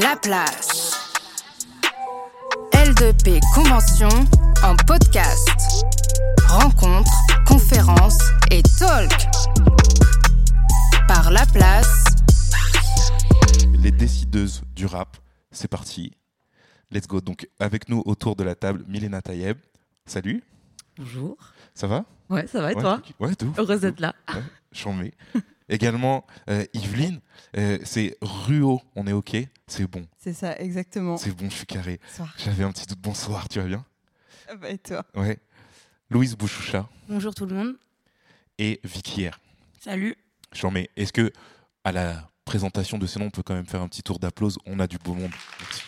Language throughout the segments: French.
La place. L2P Convention en podcast. Rencontres, conférences et talk. Par La Place. Les décideuses du rap, c'est parti. Let's go. Donc avec nous autour de la table, Milena Tayeb. Salut, Bonjour. ça va? Ouais, ça va et Ouais, toi? Ouais, ouf, Heureuse d'être là. Ouais, chambé. Également, euh, Yveline, euh, c'est Ruo, on est OK C'est bon, C'est ça, exactement. c'est bon, je suis carré. Bonsoir. J'avais un petit doute. Bonsoir, tu vas bien? Ah bah, et toi? Ouais. Louise Bouchoucha Bonjour tout le monde. et Vicky R. Salut. Chambé. Est-ce que, à la présentation de ces noms, on peut quand même faire un petit tour d'applause? On a du beau monde. Merci.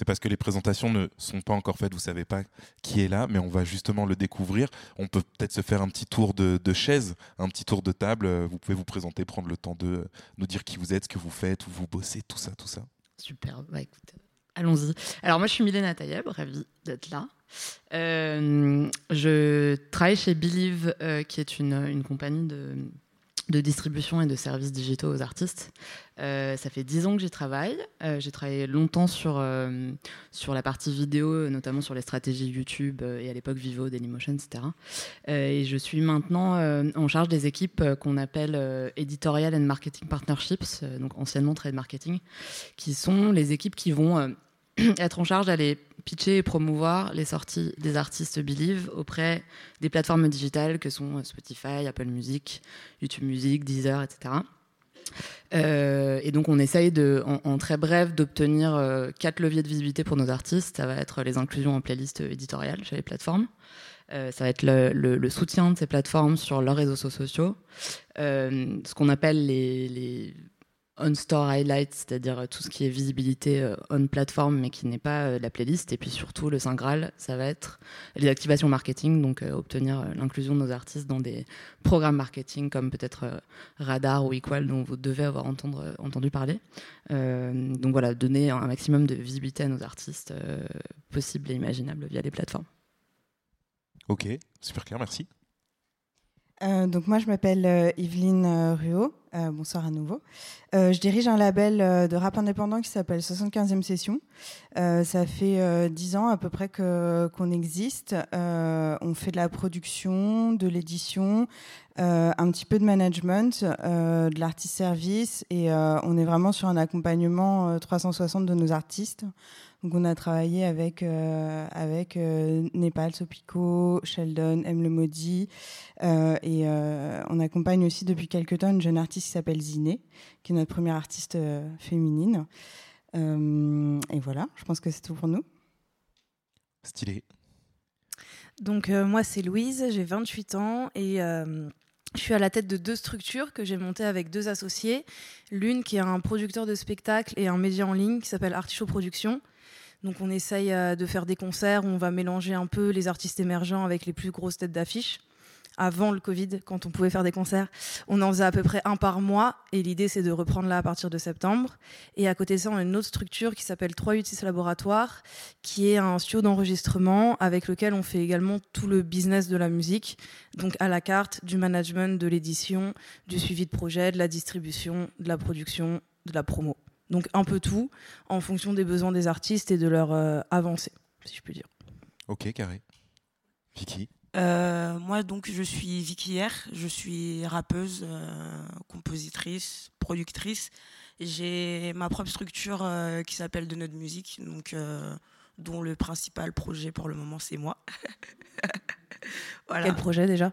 C'est parce que les présentations ne sont pas encore faites, vous savez pas qui est là, mais on va justement le découvrir. On peut peut-être se faire un petit tour de, chaise, un petit tour de table. Vous pouvez vous présenter, prendre le temps de nous dire qui vous êtes, ce que vous faites, où vous bossez, tout ça, tout ça. Super. Bah écoute, allons-y. Alors moi, je suis Milena Tayeb, ravie d'être là. Euh, je travaille chez Believe, euh, qui est une compagnie de, de distribution et de services digitaux aux artistes. Euh, ça fait dix ans que j'y travaille. Euh, j'ai travaillé longtemps sur, euh, sur la partie vidéo, notamment sur les stratégies YouTube et à l'époque Vivo, Dailymotion, etc. Et je suis maintenant en charge des équipes qu'on appelle Editorial and Marketing Partnerships, donc anciennement Trade Marketing, qui sont les équipes qui vont être en charge d'aller pitcher et promouvoir les sorties des artistes Believe auprès des plateformes digitales que sont Spotify, Apple Music, YouTube Music, Deezer, etc. Euh, et donc on essaye de, en, très bref d'obtenir euh, quatre leviers de visibilité pour nos artistes. Ça va être les inclusions en playlist éditoriale chez les plateformes. Euh, ça va être le, soutien de ces plateformes sur leurs réseaux sociaux. Ce qu'on appelle les on-store highlights, c'est-à-dire tout ce qui est visibilité euh, on-platform mais qui n'est pas euh, la playlist. Et puis surtout, le Saint ça va être les activations marketing, donc euh, obtenir euh, l'inclusion de nos artistes dans des programmes marketing comme peut-être euh, Radar ou Equal dont vous devez avoir euh, entendu parler. Euh, donc voilà, donner un maximum de visibilité à nos artistes euh, possibles et imaginables via les plateformes. Ok, super clair, merci. Euh, donc moi je m'appelle euh, Yveline euh, Ruot. Euh, bonsoir à nouveau. Je dirige un label de rap indépendant qui s'appelle 75e Session. Ça fait euh, 10 ans à peu près que qu'on existe. On fait de la production, de l'édition, un petit peu de management, de l'artiste service et on est vraiment sur un accompagnement euh, 360 de nos artistes. Donc on a travaillé avec euh, avec euh, Népal, Sopico, Sheldon, M le Maudit, euh, et euh, on accompagne aussi depuis quelques temps une jeune artiste qui s'appelle Ziné, qui est notre première artiste euh, féminine. Euh, et voilà, je pense que c'est tout pour nous. Stylé. Donc euh, moi c'est Louise, j'ai 28 ans et euh, je suis à la tête de deux structures que j'ai montées avec deux associés. L'une qui est un producteur de spectacles et un média en ligne qui s'appelle Artichaut Productions. Donc on essaye euh, de faire des concerts où on va mélanger un peu les artistes émergents avec les plus grosses têtes d'affiche. Avant le Covid, quand on pouvait faire des concerts, on en faisait à peu près un par mois et l'idée c'est de reprendre là à partir de septembre. Et à côté de ça, on a une autre structure qui s'appelle 386 Laboratoire qui est un studio d'enregistrement avec lequel on fait également tout le business de la musique, donc à la carte du management, de l'édition, du suivi de projet, de la distribution, de la production, de la promo. Donc un peu tout en fonction des besoins des artistes et de leur euh, avancée, si je puis dire. Ok, carré. Vicky Euh, moi, donc, je suis Vicky R. Je suis rappeuse, euh, compositrice, productrice. J'ai ma propre structure euh, qui s'appelle De Notre Musique, donc, euh, dont le principal projet pour le moment, c'est moi. voilà. Quel projet déjà?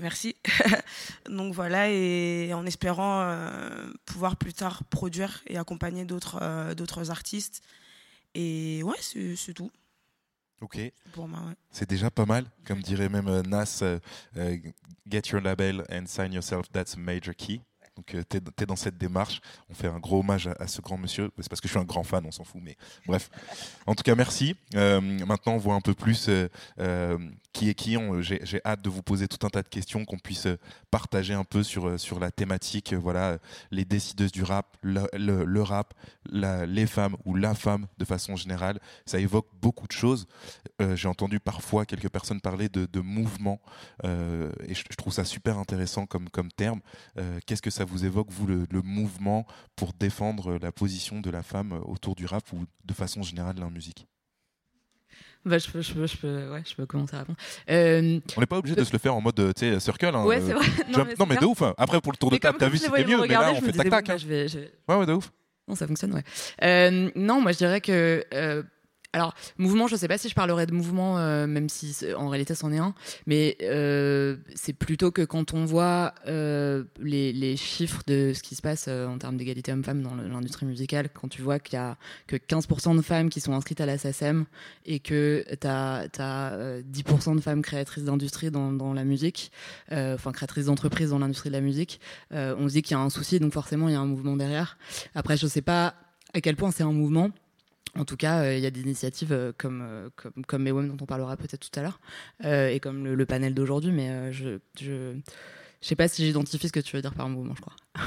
Merci. donc voilà, et en espérant euh, pouvoir plus tard produire et accompagner d'autres euh, d'autres artistes. Et ouais, c'est tout Ok, pour moi. ouais. c'est déjà pas mal. Comme dirait même euh, Nas, get your label and sign yourself, that's a major key. Donc tu es, dans cette démarche. On fait un gros hommage à, ce grand monsieur. C'est parce que je suis un grand fan, on s'en fout. Mais bref. En tout cas, merci. maintenant, on voit un peu plus qui est qui. J'ai hâte de vous poser tout un tas de questions, qu'on puisse partager un peu sur, sur la thématique. voilà, les décideuses du rap, le, rap, les femmes ou la femme de façon générale. Ça évoque beaucoup de choses. J'ai entendu parfois quelques personnes parler de, mouvement euh, et je, trouve ça super intéressant comme, comme terme. Euh, qu'est-ce que ça vous évoque, vous, le, mouvement pour défendre la position de la femme autour du rap ou de façon générale la musique? Bah, je, peux, je, peux, je, peux, ouais, je peux commencer à répondre. Euh, on n'est pas obligé de se le faire en mode circle. Hein, ouais, c'est vrai. Non, mais, de ouf. Hein. Après, pour le tour de table, t'as vu, c'était mieux. Mais là, on fait tac-tac. Hein. Ouais, ouais, de ouf. Non, ça fonctionne, ouais. non, moi, je dirais que alors, mouvement, je ne sais pas si je parlerai de mouvement, euh, même si en réalité c'en est un, mais euh, c'est plutôt que quand on voit euh, les, chiffres de ce qui se passe en termes d'égalité homme-femme dans l'industrie musicale, quand tu vois qu'il y a que 15% de femmes qui sont inscrites à la SACEM et que tu as, 10% de femmes créatrices d'industrie dans, la musique, enfin créatrices d'entreprises dans l'industrie de la musique, on se dit qu'il y a un souci, donc forcément il y a un mouvement derrière. Après, je ne sais pas à quel point c'est un mouvement. En tout cas, euh, il y a des initiatives euh, comme, euh, comme, comme dont on parlera peut-être tout à l'heure, et comme le, panel d'aujourd'hui, mais je je sais pas si j'identifie ce que tu veux dire par mouvement, je crois.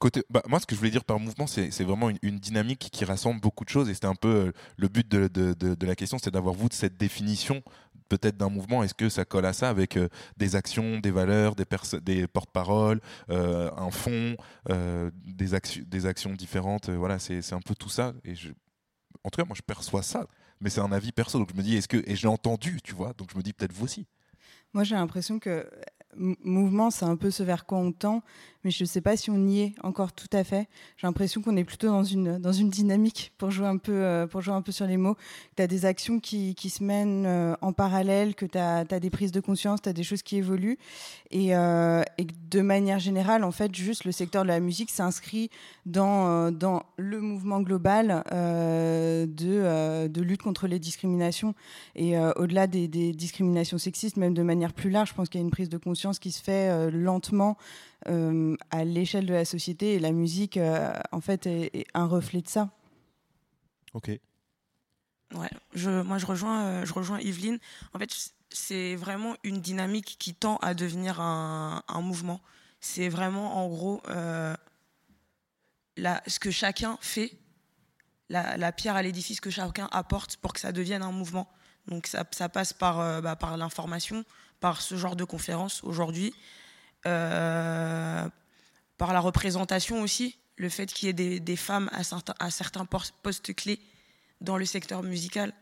Côté, bah, moi, ce que je voulais dire par mouvement, c'est vraiment une, dynamique qui rassemble beaucoup de choses, et c'était un peu le but de, de, de, la question, c'est d'avoir vous cette définition peut-être d'un mouvement. Est-ce que ça colle à ça avec des actions, des valeurs, des, des porte-paroles, un fond, des, actions des actions différentes Voilà, c'est un peu tout ça. Et je, en tout cas, moi, je perçois ça. Mais c'est un avis perso. Donc, je me dis, est-ce que. Et je l'ai entendu, tu vois? Donc, je me dis, peut-être vous aussi. Moi, j'ai l'impression que mouvement, c'est un peu ce vers quoi on tend, mais je ne sais pas si on y est encore tout à fait. J'ai l'impression qu'on est plutôt dans une, dans une dynamique, pour jouer un peu, euh, pour jouer un peu sur les mots. Tu as des actions qui, qui se mènent euh, en parallèle, que tu as, des prises de conscience, tu as des choses qui évoluent. Et, euh, et, de manière générale, en fait, juste le secteur de la musique s'inscrit dans, dans le mouvement global de, de lutte contre les discriminations. Et au-delà des, discriminations sexistes, même de manière plus large, je pense qu'il y a une prise de conscience qui se fait euh, lentement euh, à l'échelle de la société et la musique, euh, en fait, est, un reflet de ça. Ok. Ouais, je, moi je rejoins, je rejoins Yveline. En fait, c'est vraiment une dynamique qui tend à devenir un, un mouvement. C'est vraiment en gros la, ce que chacun fait, la, la pierre à l'édifice que chacun apporte pour que ça devienne un mouvement. Donc ça, ça passe par, bah, par l'information, par ce genre de conférence aujourd'hui, euh, par la représentation aussi, le fait qu'il y ait des, femmes à certains, postes clés dans le secteur musical,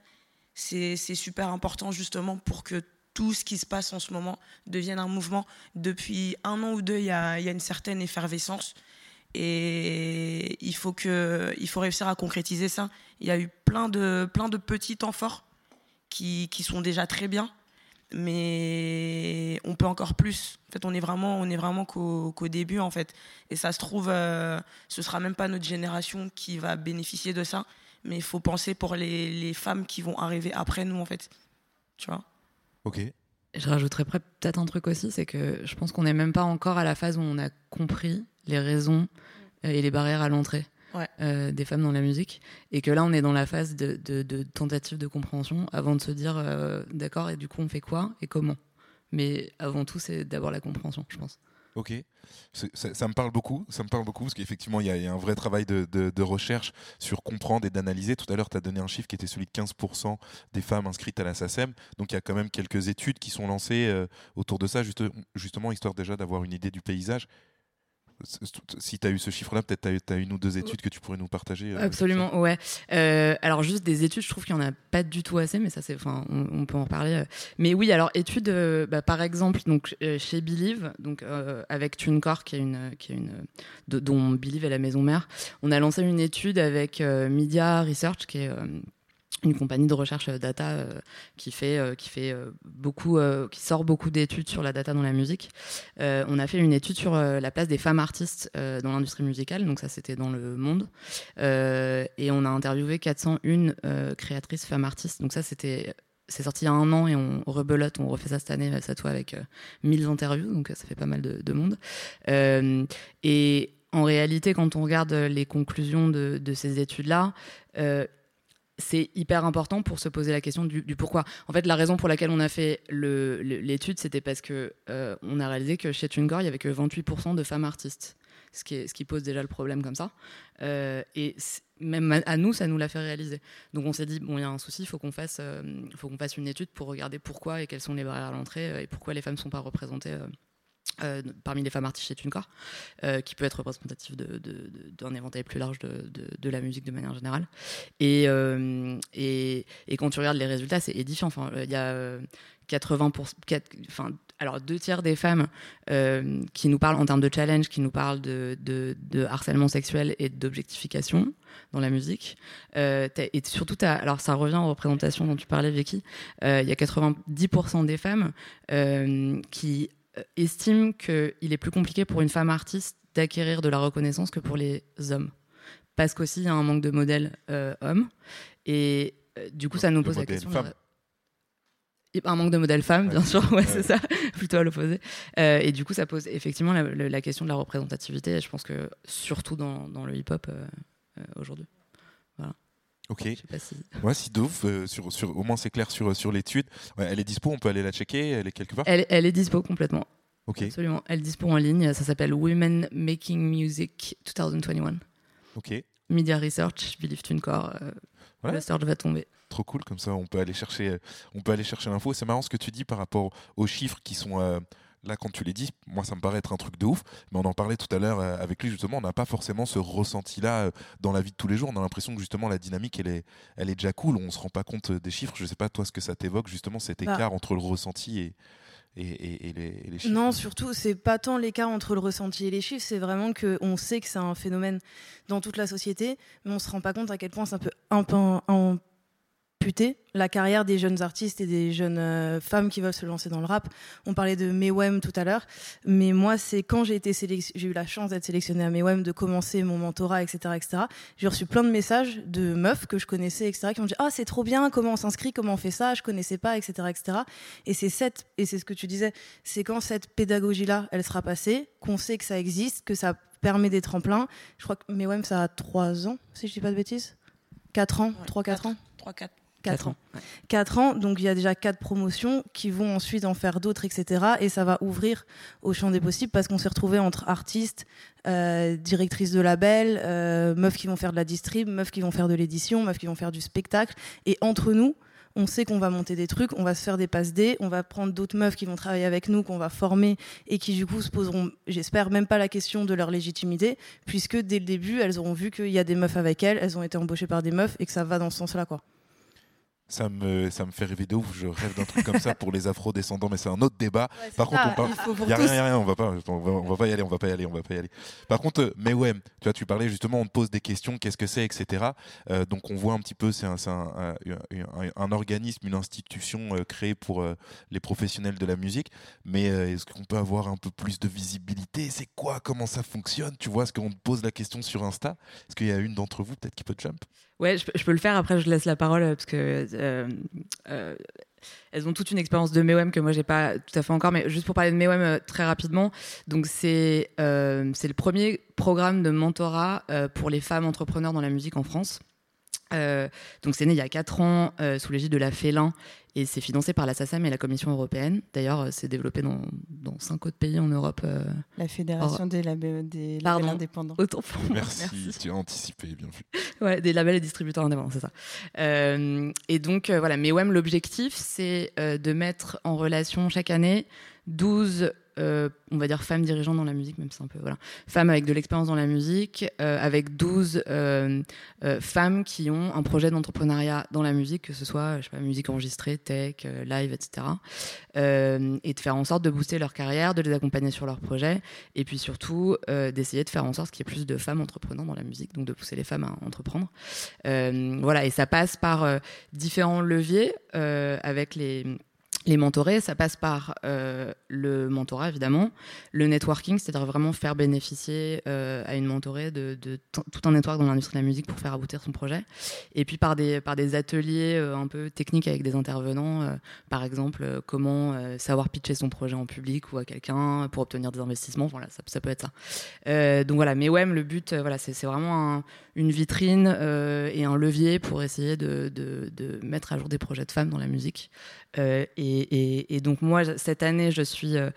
c'est super important justement pour que tout ce qui se passe en ce moment devienne un mouvement. Depuis un an ou deux, il y a, une certaine effervescence et il faut, faut réussir à concrétiser ça. Il y a eu plein de, petits temps forts qui sont déjà très bien, mais on peut encore plus. En fait, on est vraiment, on est vraiment qu'au début en fait. Et ça se trouve, euh, ce sera même pas notre génération qui va bénéficier de ça, mais il faut penser pour les, les, femmes qui vont arriver après nous en fait. Tu vois? Ok. Je rajouterais peut-être un truc aussi, c'est que je pense qu'on n'est même pas encore à la phase où on a compris les raisons et les barrières à l'entrée. Euh, des femmes dans la musique. Et que là, on est dans la phase de, tentative de compréhension avant de se dire, euh, d'accord, et du coup, on fait quoi et comment? Mais avant tout, c'est d'abord la compréhension, je pense. Ok, ça, me parle beaucoup, ça me parle beaucoup parce qu'effectivement il y, a un vrai travail de, recherche sur comprendre et d'analyser. Tout à l'heure tu as donné un chiffre qui était celui de 15% des femmes inscrites à la SACEM, donc il y a quand même quelques études qui sont lancées euh, autour de ça, justement histoire déjà d'avoir une idée du paysage si tu as eu ce chiffre-là, peut-être tu as, une ou deux études que tu pourrais nous partager. Euh, Absolument, ouais. Euh, alors juste des études, je trouve qu'il n'y en a pas du tout assez, mais ça c'est, enfin, on, peut en parler. Euh. Mais oui, alors études, bah, par exemple, donc chez Believe, donc avec TuneCore, qui est une, qui est une, dont Believe est la maison mère, on a lancé une étude avec Media Research, qui est une compagnie de recherche euh, data euh, qui fait euh, qui fait beaucoup qui sort beaucoup d'études sur la data dans la musique. on a fait une étude sur la place des femmes artistes dans l'industrie musicale, donc ça c'était dans le monde, et on a interviewé 401 créatrices femmes artistes. Donc ça c'était c'est sorti il y a un an et on rebelote, on refait ça cette année, ça toi avec 1000 interviews, donc ça fait pas mal de, de monde. et en réalité, quand on regarde les conclusions de ces études-là, c'est hyper important pour se poser la question du, pourquoi. En fait, la raison pour laquelle on a fait l'étude, c'était parce que euh, on a réalisé que chez Tungor, il y avait que 28% de femmes artistes, ce qui, pose déjà le problème comme ça. Euh, et même à, nous, ça nous l'a fait réaliser. Donc on s'est dit bon, il y a un souci, il euh, faut qu'on fasse une étude pour regarder pourquoi et quelles sont les barrières à l'entrée et pourquoi les femmes ne sont pas représentées euh, parmi les femmes artistes chez Tunecore, euh, qui peut être représentatif d'un éventail plus large de, la musique de manière générale. Euh, et, quand tu regardes les résultats, c'est édifiant. Enfin, il y a 80 enfin, alors deux tiers des femmes qui nous parlent en termes de challenge, qui nous parlent de, harcèlement sexuel et d'objectification dans la musique. et surtout, alors ça revient aux représentations dont tu parlais, Vicky. Il y a 90% des femmes qui estime qu'il est plus compliqué pour une femme artiste d'acquérir de la reconnaissance que pour les hommes. Parce qu'aussi, il y a un manque de modèles euh, hommes. Et euh, du coup, ça nous pose la question. Un manque de modèles femmes, bien sûr, ouais, c'est ça, plutôt à l'opposé. et du coup, ça pose effectivement la, question de la représentativité, je pense que surtout dans, dans le hip-hop aujourd'hui. Ok. Je sais pas si. Ouais, si euh, sur, sur, au moins c'est clair sur, sur l'étude. elle est dispo, on peut aller la checker, elle est quelque part elle, elle est dispo complètement. Ok. Absolument. Elle est dispo en ligne, ça s'appelle Women Making Music 2021. Ok. Media Research, Believe TuneCore, euh, ouais. le search va tomber. Trop cool, comme ça on peut aller chercher, euh, on peut aller chercher l'info. C'est marrant ce que tu dis par rapport aux chiffres qui sont euh, là, quand tu les dis, moi, ça me paraît être un truc de ouf. Mais on en parlait tout à l'heure euh, avec lui, justement. On n'a pas forcément ce ressenti-là euh, dans la vie de tous les jours. On a l'impression que, justement, la dynamique, elle est, elle est déjà cool. On se rend pas compte euh, des chiffres. Je sais pas, toi, ce que ça t'évoque, justement, cet bah. écart entre le ressenti et. Et, les, chiffres. Non, surtout, c'est pas tant l'écart entre le ressenti et les chiffres, c'est vraiment qu'on sait que c'est un phénomène dans toute la société, mais on se rend pas compte à quel point ça peut un la carrière des jeunes artistes et des jeunes euh, femmes qui veulent se lancer dans le rap. On parlait de Mewem tout à l'heure, mais moi, c'est quand j'ai été j'ai eu la chance d'être sélectionnée à Mewem, de commencer mon mentorat, etc., etc. J'ai reçu plein de messages de meufs que je connaissais, etc., qui m'ont dit ah c'est trop bien, comment on s'inscrit, comment on fait ça, je connaissais pas, etc., etc. Et c'est cette et c'est ce que tu disais, c'est quand cette pédagogie là, elle sera passée, qu'on sait que ça existe, que ça permet des tremplins. Je crois que Mewem ça a 3 ans, si je dis pas de bêtises. 4 ans, 3-4 ans 3-4. 4 ans. 4 ans, donc il y a déjà 4 promotions qui vont ensuite en faire d'autres, etc. Et ça va ouvrir au champ des possibles parce qu'on s'est retrouvé entre artistes, euh, directrices de label, euh, meufs qui vont faire de la distrib, meufs qui vont faire de l'édition, meufs qui vont faire du spectacle. Et entre nous, on sait qu'on va monter des trucs, on va se faire des passes D, on va prendre d'autres meufs qui vont travailler avec nous, qu'on va former et qui du coup se poseront, j'espère, même pas la question de leur légitimité, puisque dès le début, elles auront vu qu'il y a des meufs avec elles, elles ont été embauchées par des meufs et que ça va dans ce sens-là, quoi ça me, ça me fait rêver de ouf. Je rêve d'un truc comme ça pour les afro-descendants, mais c'est un autre débat. Par contre, on parle. Il y a rien, y a rien, on va pas, on va, pas y aller, on va pas y aller, on va pas y aller. Par contre, euh, mais ouais, tu vois, tu parlais justement, on te pose des questions, qu'est-ce que c'est, etc. Euh, donc on voit un petit peu, c'est un, un, un, organisme, une institution euh, créée pour les professionnels de la musique. Mais est-ce qu'on peut avoir un peu plus de visibilité? C'est quoi? Comment ça fonctionne? Tu vois, est-ce qu'on te pose la question sur Insta? Est-ce qu'il y a une d'entre vous peut-être qui peut jump? Ouais, je, peux le faire. Après, je laisse la parole parce que euh, euh, elles ont toute une expérience de MEOM que moi j'ai pas tout à fait encore. Mais juste pour parler de MEOM euh, très rapidement, donc c'est c'est le premier programme de mentorat pour les femmes entrepreneurs dans la musique en France. Euh, donc c'est né il y a 4 ans euh, sous l'égide de la Félin et c'est financé par la SACEM et la Commission européenne. D'ailleurs, euh, c'est développé dans, dans 5 autres pays en Europe. la Fédération des, labels, des labels indépendants. Autant Merci, Merci, tu as anticipé, bien vu. Ouais, des labels et distributeurs indépendants, c'est ça. et donc voilà, mais l'objectif, c'est de mettre en relation chaque année 12 euh, on va dire femmes dirigeantes dans la musique, même si un peu voilà, femmes avec de l'expérience dans la musique, euh, avec 12 euh, femmes qui ont un projet d'entrepreneuriat dans la musique, que ce soit je sais pas, musique enregistrée, tech, live, etc. et de faire en sorte de booster leur carrière, de les accompagner sur leurs projets, et puis surtout d'essayer de faire en sorte qu'il y ait plus de femmes entreprenantes dans la musique, donc de pousser les femmes à entreprendre. voilà, et ça passe par différents leviers avec les les mentorés, ça passe par euh, le mentorat, évidemment, le networking, c'est-à-dire vraiment faire bénéficier euh, à une mentorée de, tout un network dans l'industrie de la musique pour faire aboutir son projet. Et puis par des, par des ateliers euh, un peu techniques avec des intervenants, par exemple, comment savoir pitcher son projet en public ou à quelqu'un pour obtenir des investissements. Voilà, ça, ça peut être ça. Donc voilà, mais ouais, le but, voilà, c'est vraiment un- une vitrine et un levier pour essayer de, de, de mettre à jour des projets de femmes dans la musique. Et, et- donc moi, cette année, je suis euh,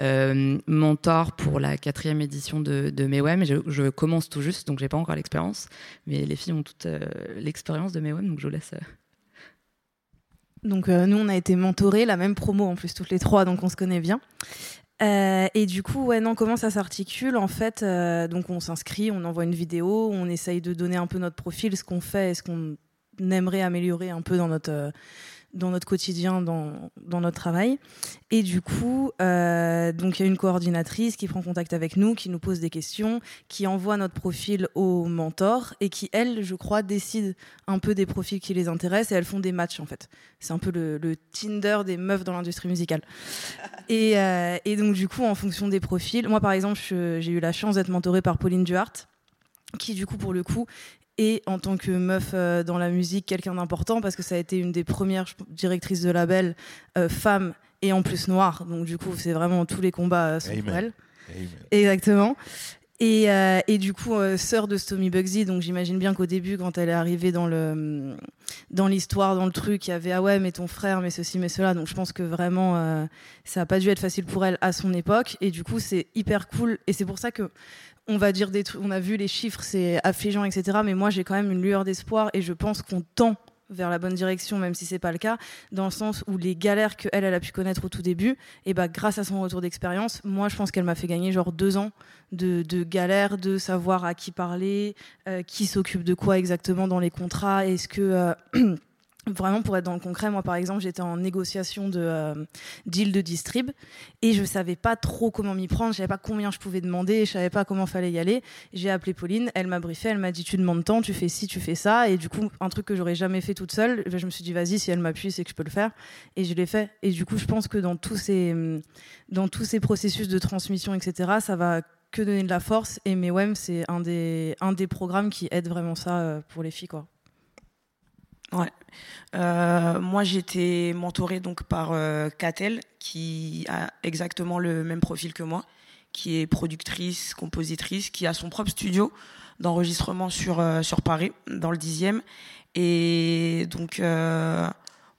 euh, mentor pour la quatrième édition de, de. Je, commence tout juste, donc j'ai pas encore l'expérience. Mais les filles ont toute euh, l'expérience de MEWEM, donc je vous laisse. Donc nous, on a été mentorés, la même promo en plus toutes les trois, donc on se connaît bien. Et du coup, ouais, non, comment ça s'articule? En fait, donc on s'inscrit, on envoie une vidéo, on essaye de donner un peu notre profil, ce qu'on fait et ce qu'on aimerait améliorer un peu dans notre, dans notre quotidien, dans, dans notre travail. Et du coup, euh, donc il y a une coordinatrice qui prend contact avec nous, qui nous pose des questions, qui envoie notre profil au mentor et qui, elle, je crois, décide un peu des profils qui les intéressent et elles font des matchs en fait. C'est un peu le, le Tinder des meufs dans l'industrie musicale. Et, euh, et donc du coup, en fonction des profils, moi par exemple, j'ai eu la chance d'être mentorée par Pauline Duhart, qui du coup pour le coup est en tant que meuf euh, dans la musique quelqu'un d'important parce que ça a été une des premières directrices de label euh, femmes et en plus noire. Donc du coup, c'est vraiment tous les combats euh, sont pour elle. Amen. Exactement. Et, euh, et du coup, sœur de Stomy Bugsy, donc j'imagine bien qu'au début, quand elle est arrivée dans le dans l'histoire, dans le truc, il y avait ah ouais, mais ton frère, mais ceci, mais cela. Donc je pense que vraiment, ça a pas dû être facile pour elle à son époque. Et du coup, c'est hyper cool. Et c'est pour ça que on va dire des. On a vu les chiffres, c'est affligeant, etc. Mais moi, j'ai quand même une lueur d'espoir et je pense qu'on tend vers la bonne direction, même si c'est pas le cas, dans le sens où les galères que elle, a pu connaître au tout début, et bah grâce à son retour d'expérience, moi je pense qu'elle m'a fait gagner genre deux ans de, de galères, de savoir à qui parler, euh, qui s'occupe de quoi exactement dans les contrats, est-ce que euh, Vraiment, pour être dans le concret, moi par exemple, j'étais en négociation de euh, deal de distrib et je savais pas trop comment m'y prendre, je savais pas combien je pouvais demander, je savais pas comment fallait y aller. J'ai appelé Pauline, elle m'a briefé, elle m'a dit tu demandes tant, tu fais ci, tu fais ça et du coup un truc que j'aurais jamais fait toute seule, je me suis dit vas-y si elle m'appuie c'est que je peux le faire et je l'ai fait. Et du coup je pense que dans tous ces dans tous ces processus de transmission etc ça va que donner de la force et MEWEM c'est un des un des programmes qui aide vraiment ça euh, pour les filles quoi. Euh, moi, été mentorée donc par euh, Catel, qui a exactement le même profil que moi, qui est productrice, compositrice, qui a son propre studio d'enregistrement sur euh, sur Paris, dans le dixième. Et donc, euh,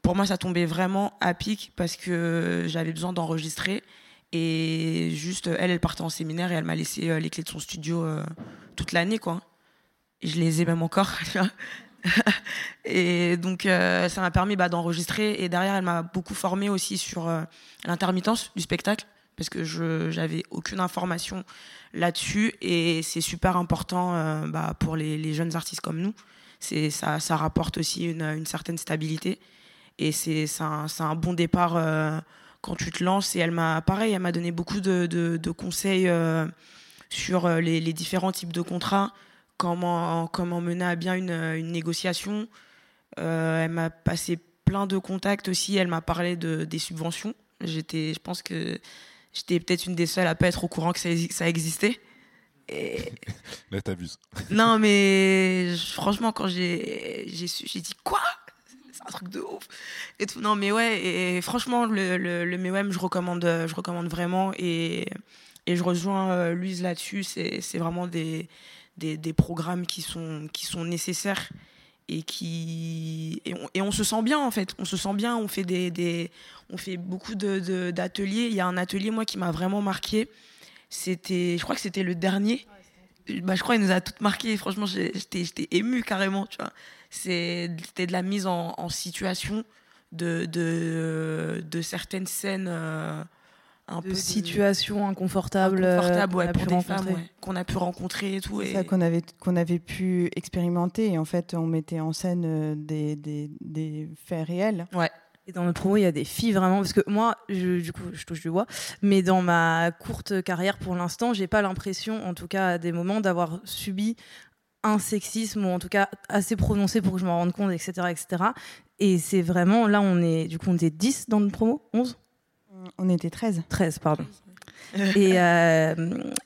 pour moi, ça tombait vraiment à pic parce que j'avais besoin d'enregistrer. Et juste, elle, elle partait en séminaire et elle m'a laissé euh, les clés de son studio toute l'année, quoi. Et je les ai même encore. et donc euh, ça m'a permis bah, d'enregistrer. Et derrière elle m'a beaucoup formé aussi sur euh, l'intermittence du spectacle parce que je j'avais aucune information là-dessus. Et c'est super important euh, bah, pour les, jeunes artistes comme nous. Ça rapporte aussi une, certaine stabilité. Et c'est un, bon départ quand tu te lances. Et elle m'a pareil elle m'a donné beaucoup de, conseils sur les différents types de contrats comment, comment mener à bien une, une négociation. Euh, elle m'a passé plein de contacts aussi. Elle m'a parlé de, des subventions. J'étais, je pense que j'étais peut-être une des seules à pas être au courant que ça, ça existait. Et... Là, t'abuses. non, mais franchement, quand j'ai j'ai su, j'ai dit quoi? C'est un truc de ouf. Et tout. Non, mais ouais. Et franchement, le, le, le MEWEM, je recommande, je recommande vraiment. Et, et je rejoins euh, Louise là-dessus. C'est c'est vraiment des, des, des programmes qui sont, qui sont nécessaires et qui et on, se sent bien en fait. On se sent bien on fait des, des on fait beaucoup d'ateliers. Il y a un atelier moi qui m'a vraiment marqué. C'était je crois que c'était le dernier. Bah, je crois qu'il nous a toutes marqué franchement j'étais émue carrément tu vois. C'était de la mise en, en situation de, de de certaines scènes euh, un de peu situations inconfortables, euh, inconfortables ouais, qu'on a pour pu des femmes rencontrer. ouais, qu'on a pu rencontrer et tout C'est et... ça qu'on avait, qu'on avait pu expérimenter. Et en fait, on mettait en scène euh, des, des, des faits réels. Et dans notre promo, il y a des filles vraiment parce que moi, je, du coup, je touche du bois, mais dans ma courte carrière pour l'instant, j'ai pas l'impression, en tout cas à des moments, d'avoir subi un sexisme ou en tout cas assez prononcé pour que je m'en rende compte, etc., etc. Et c'est vraiment, là, on est, du coup, on était 10 dans le promo 11 On était 13. 13, pardon. et, euh,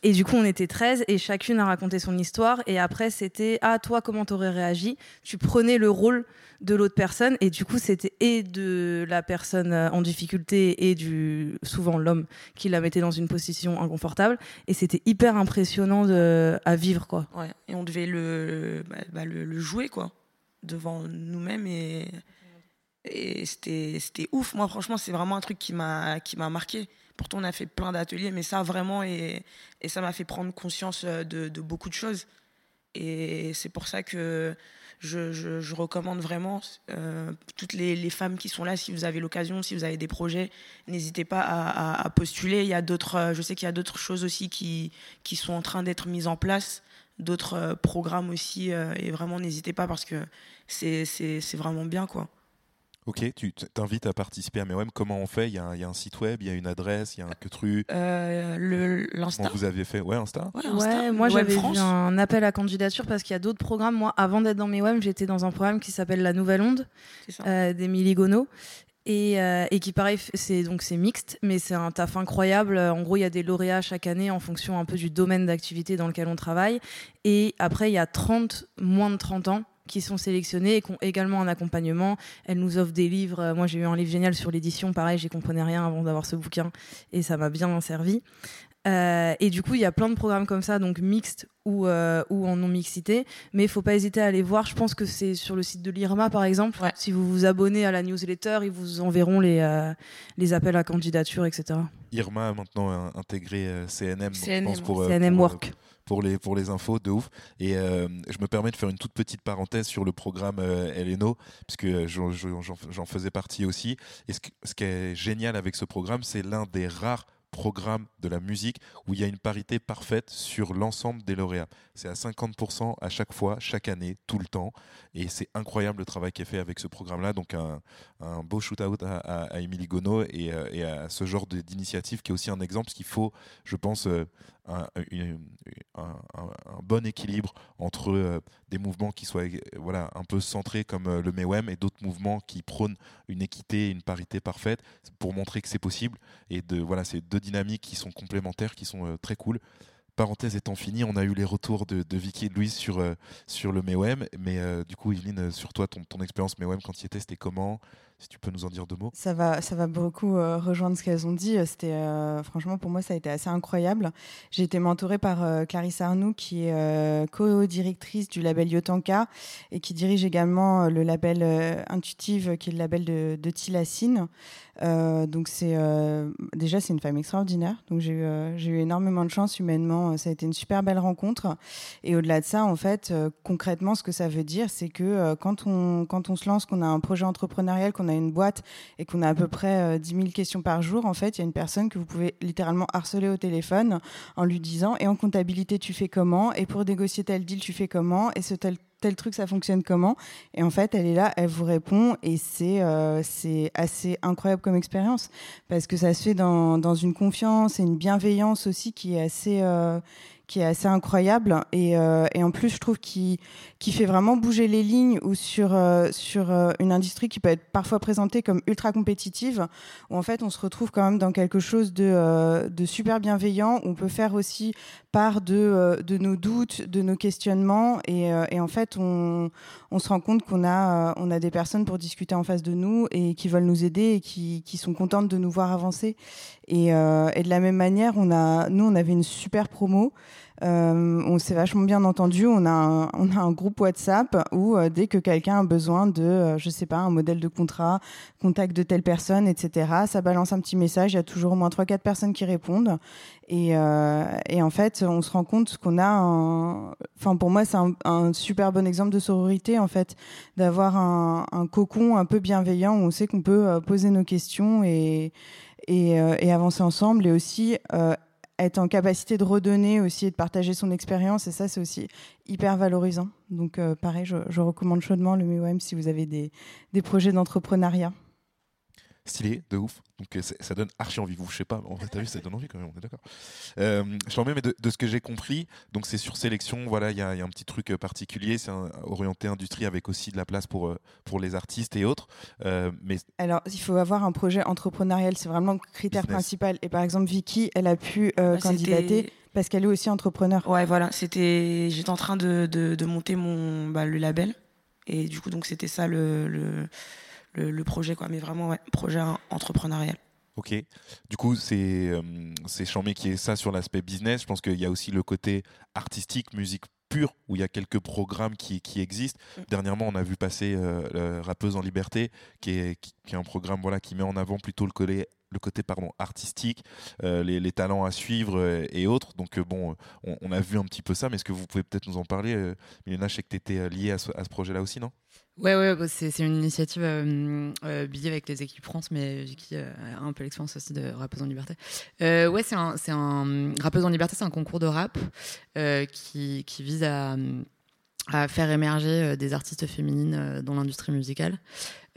et du coup, on était 13 et chacune a raconté son histoire. Et après, c'était Ah, toi, comment t'aurais réagi? Tu prenais le rôle de l'autre personne. Et du coup, c'était et de la personne euh, en difficulté et du souvent l'homme qui la mettait dans une position inconfortable. Et c'était hyper impressionnant de, à vivre, quoi. Ouais. Et on devait le, bah, bah, le, le jouer, quoi, devant nous-mêmes. Et, et c'était ouf. Moi, franchement, c'est vraiment un truc qui m'a marqué. Pourtant, on a fait plein d'ateliers, mais ça, vraiment, et, et ça m'a fait prendre conscience euh, de, beaucoup de choses. Et c'est pour ça que je, je, recommande vraiment euh, toutes les, femmes qui sont là, si vous avez l'occasion, si vous avez des projets, n'hésitez pas à, postuler. Il y a d'autres, euh, je sais qu'il y a d'autres choses aussi qui, qui sont en train d'être mises en place, d'autres programmes aussi, et vraiment n'hésitez pas parce que c'est vraiment bien quoi. Ok, tu t'invites à participer à MEWEM. Comment on fait? Il y, a, il y, a un site web, il y a une adresse, il y a un Quetru euh, le, L'Insta. vous avez fait? Ouais, Insta Ouais, Insta, ouais moi j'avais vu un appel à candidature parce qu'il y a d'autres programmes. Moi, avant d'être dans MEWEM, j'étais dans un programme qui s'appelle La Nouvelle Onde euh, d'Émilie Gonneau. Et, euh, et, qui pareil c'est donc c'est mixte mais c'est un taf incroyable en gros il y a des lauréats chaque année en fonction un peu du domaine d'activité dans lequel on travaille et après il y a 30 moins de 30 ans qui sont sélectionnées et qui ont également un accompagnement. Elles nous offrent des livres. Moi, j'ai eu un livre génial sur l'édition. Pareil, j'y comprenais rien avant d'avoir ce bouquin et ça m'a bien servi. Euh, et du coup, il y a plein de programmes comme ça, donc mixtes ou, euh, ou en non-mixité. Mais il faut pas hésiter à aller voir. Je pense que c'est sur le site de l'IRMA, par exemple. Ouais. Si vous vous abonnez à la newsletter, ils vous enverront les, euh, les appels à candidature, etc. IRMA a maintenant intégré CNM, CNM, je pense, pour, CNM pour, Work pour les, pour les infos, de ouf. Et euh, je me permets de faire une toute petite parenthèse sur le programme euh, Eleno, puisque j'en faisais partie aussi. Et ce, qui est génial avec ce programme, c'est l'un des rares programme de la musique où il y a une parité parfaite sur l'ensemble des lauréats. C'est à 50% à chaque fois, chaque année, tout le temps. Et c'est incroyable le travail qui est fait avec ce programme-là. Donc un, un beau shoot-out à, à, à Émilie Gonneau et, euh, et, à ce genre d'initiative qui est aussi un exemple, parce qu'il faut, je pense, euh, un, bon équilibre entre euh, des mouvements qui soient voilà, un peu centrés comme euh, le MEWEM et d'autres mouvements qui prônent une équité et une parité parfaite pour montrer que c'est possible. Et de, voilà, c'est deux dynamiques qui sont complémentaires, qui sont euh, très cool. Parenthèse étant finie, on a eu les retours de, Vicky et de Louise sur, euh, sur le MEWEM. Mais euh, du coup, Yveline, sur toi, ton, ton expérience MEWEM quand tu y étais, c'était comment? Si tu peux nous en dire deux mots. Ça va, ça va beaucoup euh, rejoindre ce qu'elles ont dit. C'était euh, franchement pour moi ça a été assez incroyable. J'ai été mentorée par euh, Clarisse Arnoux qui est euh, co-directrice du label Yotanka et qui dirige également le label Intuitive qui est le label de, de Tilacine. Donc c'est déjà c'est une femme extraordinaire. Donc j'ai eu, j'ai eu énormément de chance humainement. Ça a été une super belle rencontre. Et au-delà de ça, en fait, concrètement, ce que ça veut dire, c'est que quand on quand on se lance, qu'on a un projet entrepreneurial, qu'on a une boîte et qu'on a à peu près euh, 10 000 questions par jour, en fait, il y a une personne que vous pouvez littéralement harceler au téléphone en lui disant et en comptabilité, tu fais comment? Et pour négocier tel deal, tu fais comment? Et ce tel tel truc ça fonctionne comment. Et en fait elle est là elle vous répond et c'est euh, c'est assez incroyable comme expérience. Parce que ça se fait dans, dans une confiance et une bienveillance aussi qui est assez euh, qui est assez incroyable. Et, euh, en plus je trouve qui qui fait vraiment bouger les lignes ou sur euh, sur euh, une industrie qui peut être parfois présentée comme ultra compétitive où en fait on se retrouve quand même dans quelque chose de de super bienveillant. Où on peut faire aussi part de de nos doutes de nos questionnements. Et, et en fait on on se rend compte qu'on a on a des personnes pour discuter en face de nous et qui veulent nous aider et qui qui sont contentes de nous voir avancer et, euh, et de la même manière on a nous on avait une super promo euh, on s'est vachement bien entendu. On a un, on a un groupe WhatsApp où euh, dès que quelqu'un a besoin de, euh, je sais pas, un modèle de contrat, contact de telle personne, etc., ça balance un petit message. Il y a toujours au moins trois quatre personnes qui répondent. Et, euh, et en fait, on se rend compte qu'on a, un... enfin pour moi, c'est un, un, super bon exemple de sororité en fait, d'avoir un, un, cocon un peu bienveillant où on sait qu'on peut euh, poser nos questions et et, euh, et avancer ensemble et aussi euh, être en capacité de redonner aussi et de partager son expérience. Et ça, c'est aussi hyper valorisant. Donc, euh, pareil, je, recommande chaudement le MEOM si vous avez des projets d'entrepreneuriat. Stylé, de ouf. Donc euh, ça donne archi envie. Vous, je sais pas, en fait, t'as vu, ça donne envie quand même, on est d'accord. Euh, je t'en mets, mais de, de ce que j'ai compris, donc c'est sur sélection, voilà, il y, a il y a un petit truc euh, particulier, c'est orienté industrie avec aussi de la place pour, euh, pour les artistes et autres. Euh, mais Alors, il faut avoir un projet entrepreneurial, c'est vraiment le critère Business. principal. Et par exemple, Vicky, elle a pu euh, Bah, candidater parce qu'elle est aussi entrepreneur. Ouais, voilà, c'était. J'étais en train de, de, de monter mon bah, le label. Et du coup, donc c'était ça le, le, le, le projet, quoi. Mais vraiment, ouais, projet entrepreneurial. Ok. Du coup, c'est euh, c'est Chambé qui est ça sur l'aspect business. Je pense qu'il y a aussi le côté artistique, musique pure, où il y a quelques programmes qui, qui existent. Mm. Dernièrement, on a vu passer euh, Rappeuse en liberté, qui est, qui, qui est un programme voilà, qui met en avant plutôt le côté, le côté pardon, artistique, euh, les, les talents à suivre euh, et autres. Donc, euh, bon, on, on a vu un petit peu ça, mais est-ce que vous pouvez peut-être nous en parler Milena, je sais que tu étais à ce, à ce projet-là aussi, non? Ouais, ouais, bah, c'est une initiative euh, euh, avec les équipes France, mais Vicky euh, a un peu l'expérience aussi de Rappeuse en Liberté. Euh, ouais, c'est un, Rappeuse en Liberté, c'est un concours de rap qui, qui vise à, à faire émerger des artistes féminines dans l'industrie musicale.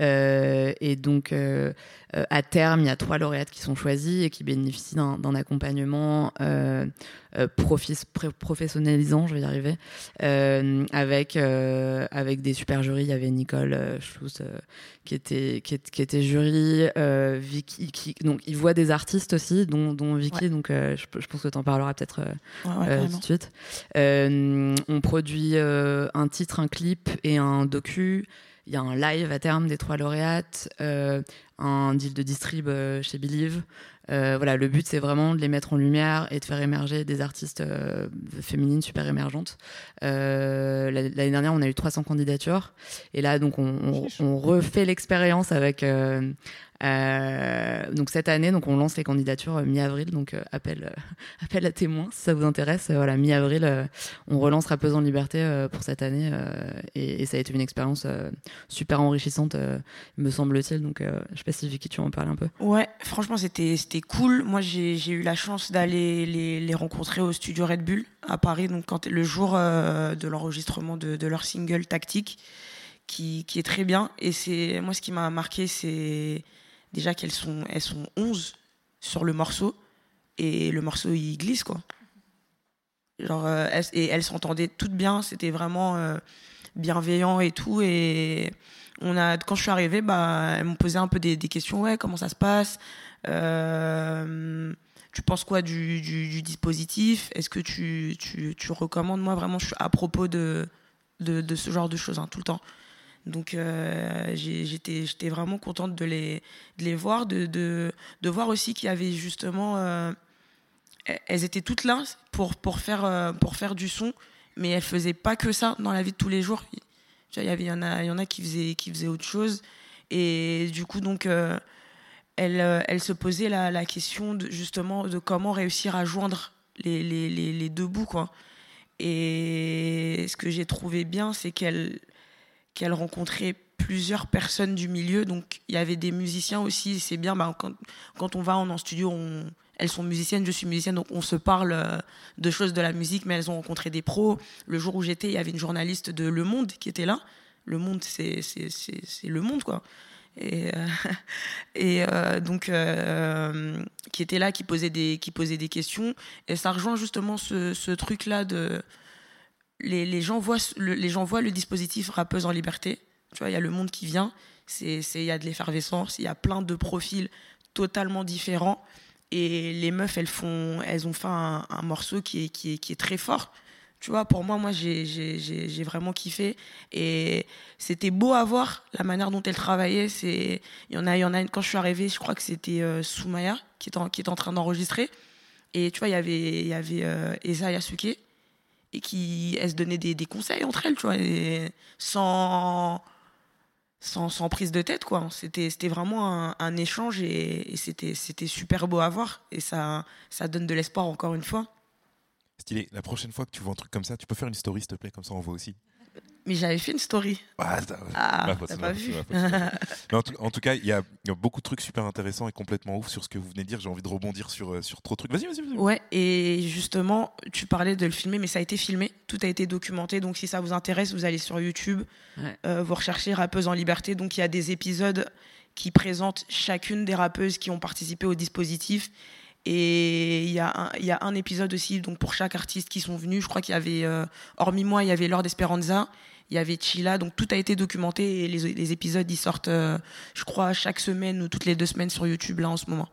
Euh, et donc, euh, euh, à terme, il y a trois lauréates qui sont choisies et qui bénéficient d'un accompagnement euh, euh, profis- professionnalisant, je vais y arriver, euh, avec, euh, avec des super jurys. Il y avait Nicole Schluss euh, qui, était, qui, est- qui était jury, euh, Vicky, qui, donc il voit des artistes aussi, dont, dont Vicky, donc euh, je, je pense que tu en parleras peut-être euh, Ouais, tout de suite. Euh, on produit euh, un titre, un clip et un docu. Il y a un live à terme des trois lauréates, euh, un deal de distrib euh, chez Believe. Euh, voilà, le but c'est vraiment de les mettre en lumière et de faire émerger des artistes euh, féminines super émergentes. Euh, L'année dernière, on a eu 300 candidatures et là, donc, on, on- on refait l'expérience avec. donc cette année, donc on lance les candidatures mi-avril, donc appel, appel à témoins si ça vous intéresse. Voilà, mi-avril, on relance Rappeuse en liberté pour cette année et, et ça a été une expérience super enrichissante, me semble-t-il. Donc je sais pas si Vicky, tu en parler un peu. Ouais, franchement, c'était c'était cool. Moi, j'ai eu la chance d'aller les, rencontrer au studio Red Bull à Paris, donc quand, le jour euh, de l'enregistrement de, leur single Tactique, qui, qui est très bien. Et c'est moi, ce qui m'a marqué, c'est déjà qu'elles sont, elles sont 11 sur le morceau, et le morceau, il glisse, quoi. Genre, euh, et elles s'entendaient toutes bien, c'était vraiment euh, bienveillant et tout. Et on a, quand je suis arrivée, bah, elles m'ont posé un peu des, des questions. Ouais, comment ça se passe? Tu penses quoi du, du- dispositif? Est-ce que tu, tu, tu recommandes? Moi, vraiment, je suis à propos de, de, de ce genre de choses, hein, tout le temps. Donc, euh, j'étais vraiment contente de les, de les voir, de, de, de voir aussi qu'il y avait justement. euh, elles étaient toutes là pour, pour, faire, euh, pour faire du son, mais elles faisaient pas que ça dans la vie de tous les jours. Il y, y, en a, y en a qui faisaient, qui faisaient autre chose. Et du coup, donc, euh, elle, euh, elle se posait la, question justement de comment réussir à joindre les, deux bouts. Quoi. Et ce que j'ai trouvé bien, c'est qu'elle rencontrait plusieurs personnes du milieu. Donc, il y avait des musiciens aussi. C'est bien, bah, quand, on va en, studio, elles sont musiciennes, je suis musicienne, donc on se parle euh, de choses de la musique, mais elles ont rencontré des pros. Le jour où j'étais, il y avait une journaliste de Le Monde qui était là. Le Monde, c'est le monde, quoi. Et, euh, euh, donc, euh, qui était là, qui posait, des, qui posait des questions. Et ça rejoint justement ce, ce truc-là de. Les, les, gens voient le, les gens voient le dispositif rappeuse en liberté. Tu vois, il y a le monde qui vient, c'est- il y a de l'effervescence, il y a plein de profils totalement différents. Et les meufs, elles, font, elles ont fait un, un morceau qui est, qui, est, qui est très fort. Tu vois, pour moi, moi, j'ai- vraiment kiffé. Et c'était beau à voir la manière dont elles travaillaient. C'est, il y en a, y en a une, quand je suis arrivée, je crois que c'était euh, Soumaya qui est en, qui est en train d'enregistrer. Et tu vois, il y avait, il y avait euh, Eza Yasuke et qui, elles se donnaient des, des conseils entre elles, tu vois, sans, sans, sans prise de tête, quoi. C'était, c'était vraiment un, un échange et, et c'était, c'était super beau à voir. Et ça, ça donne de l'espoir encore une fois. Stylé. La prochaine fois que tu vois un truc comme ça, tu peux faire une story, s'il te plaît, comme ça on voit aussi. Mais j'avais fait une story. Ah, ça- Ah, t'as pas vu. Mais en, tout, en tout cas, il y, a il y a beaucoup de trucs super intéressants et complètement ouf sur ce que vous venez de dire. J'ai envie de rebondir sur, euh, sur trop de trucs. Vas-y, vas-y, vas-y. Ouais, et justement, tu parlais de le filmer, mais ça a été filmé, tout a été documenté. Donc, si ça vous intéresse, vous allez sur YouTube, Ouais. euh, vous recherchez Rappeuse en liberté. Donc, il y a des épisodes qui présente chacune des rappeuses qui ont participé au dispositif. Et il y, a un, il y a un épisode aussi donc pour chaque artiste qui sont venus. Je crois qu'il y avait, euh, hormis moi, il y avait Lord Esperanza, il y avait Chila. Donc tout a été documenté et les, les épisodes ils sortent, euh, je crois, chaque semaine ou toutes les deux semaines sur YouTube là en ce moment.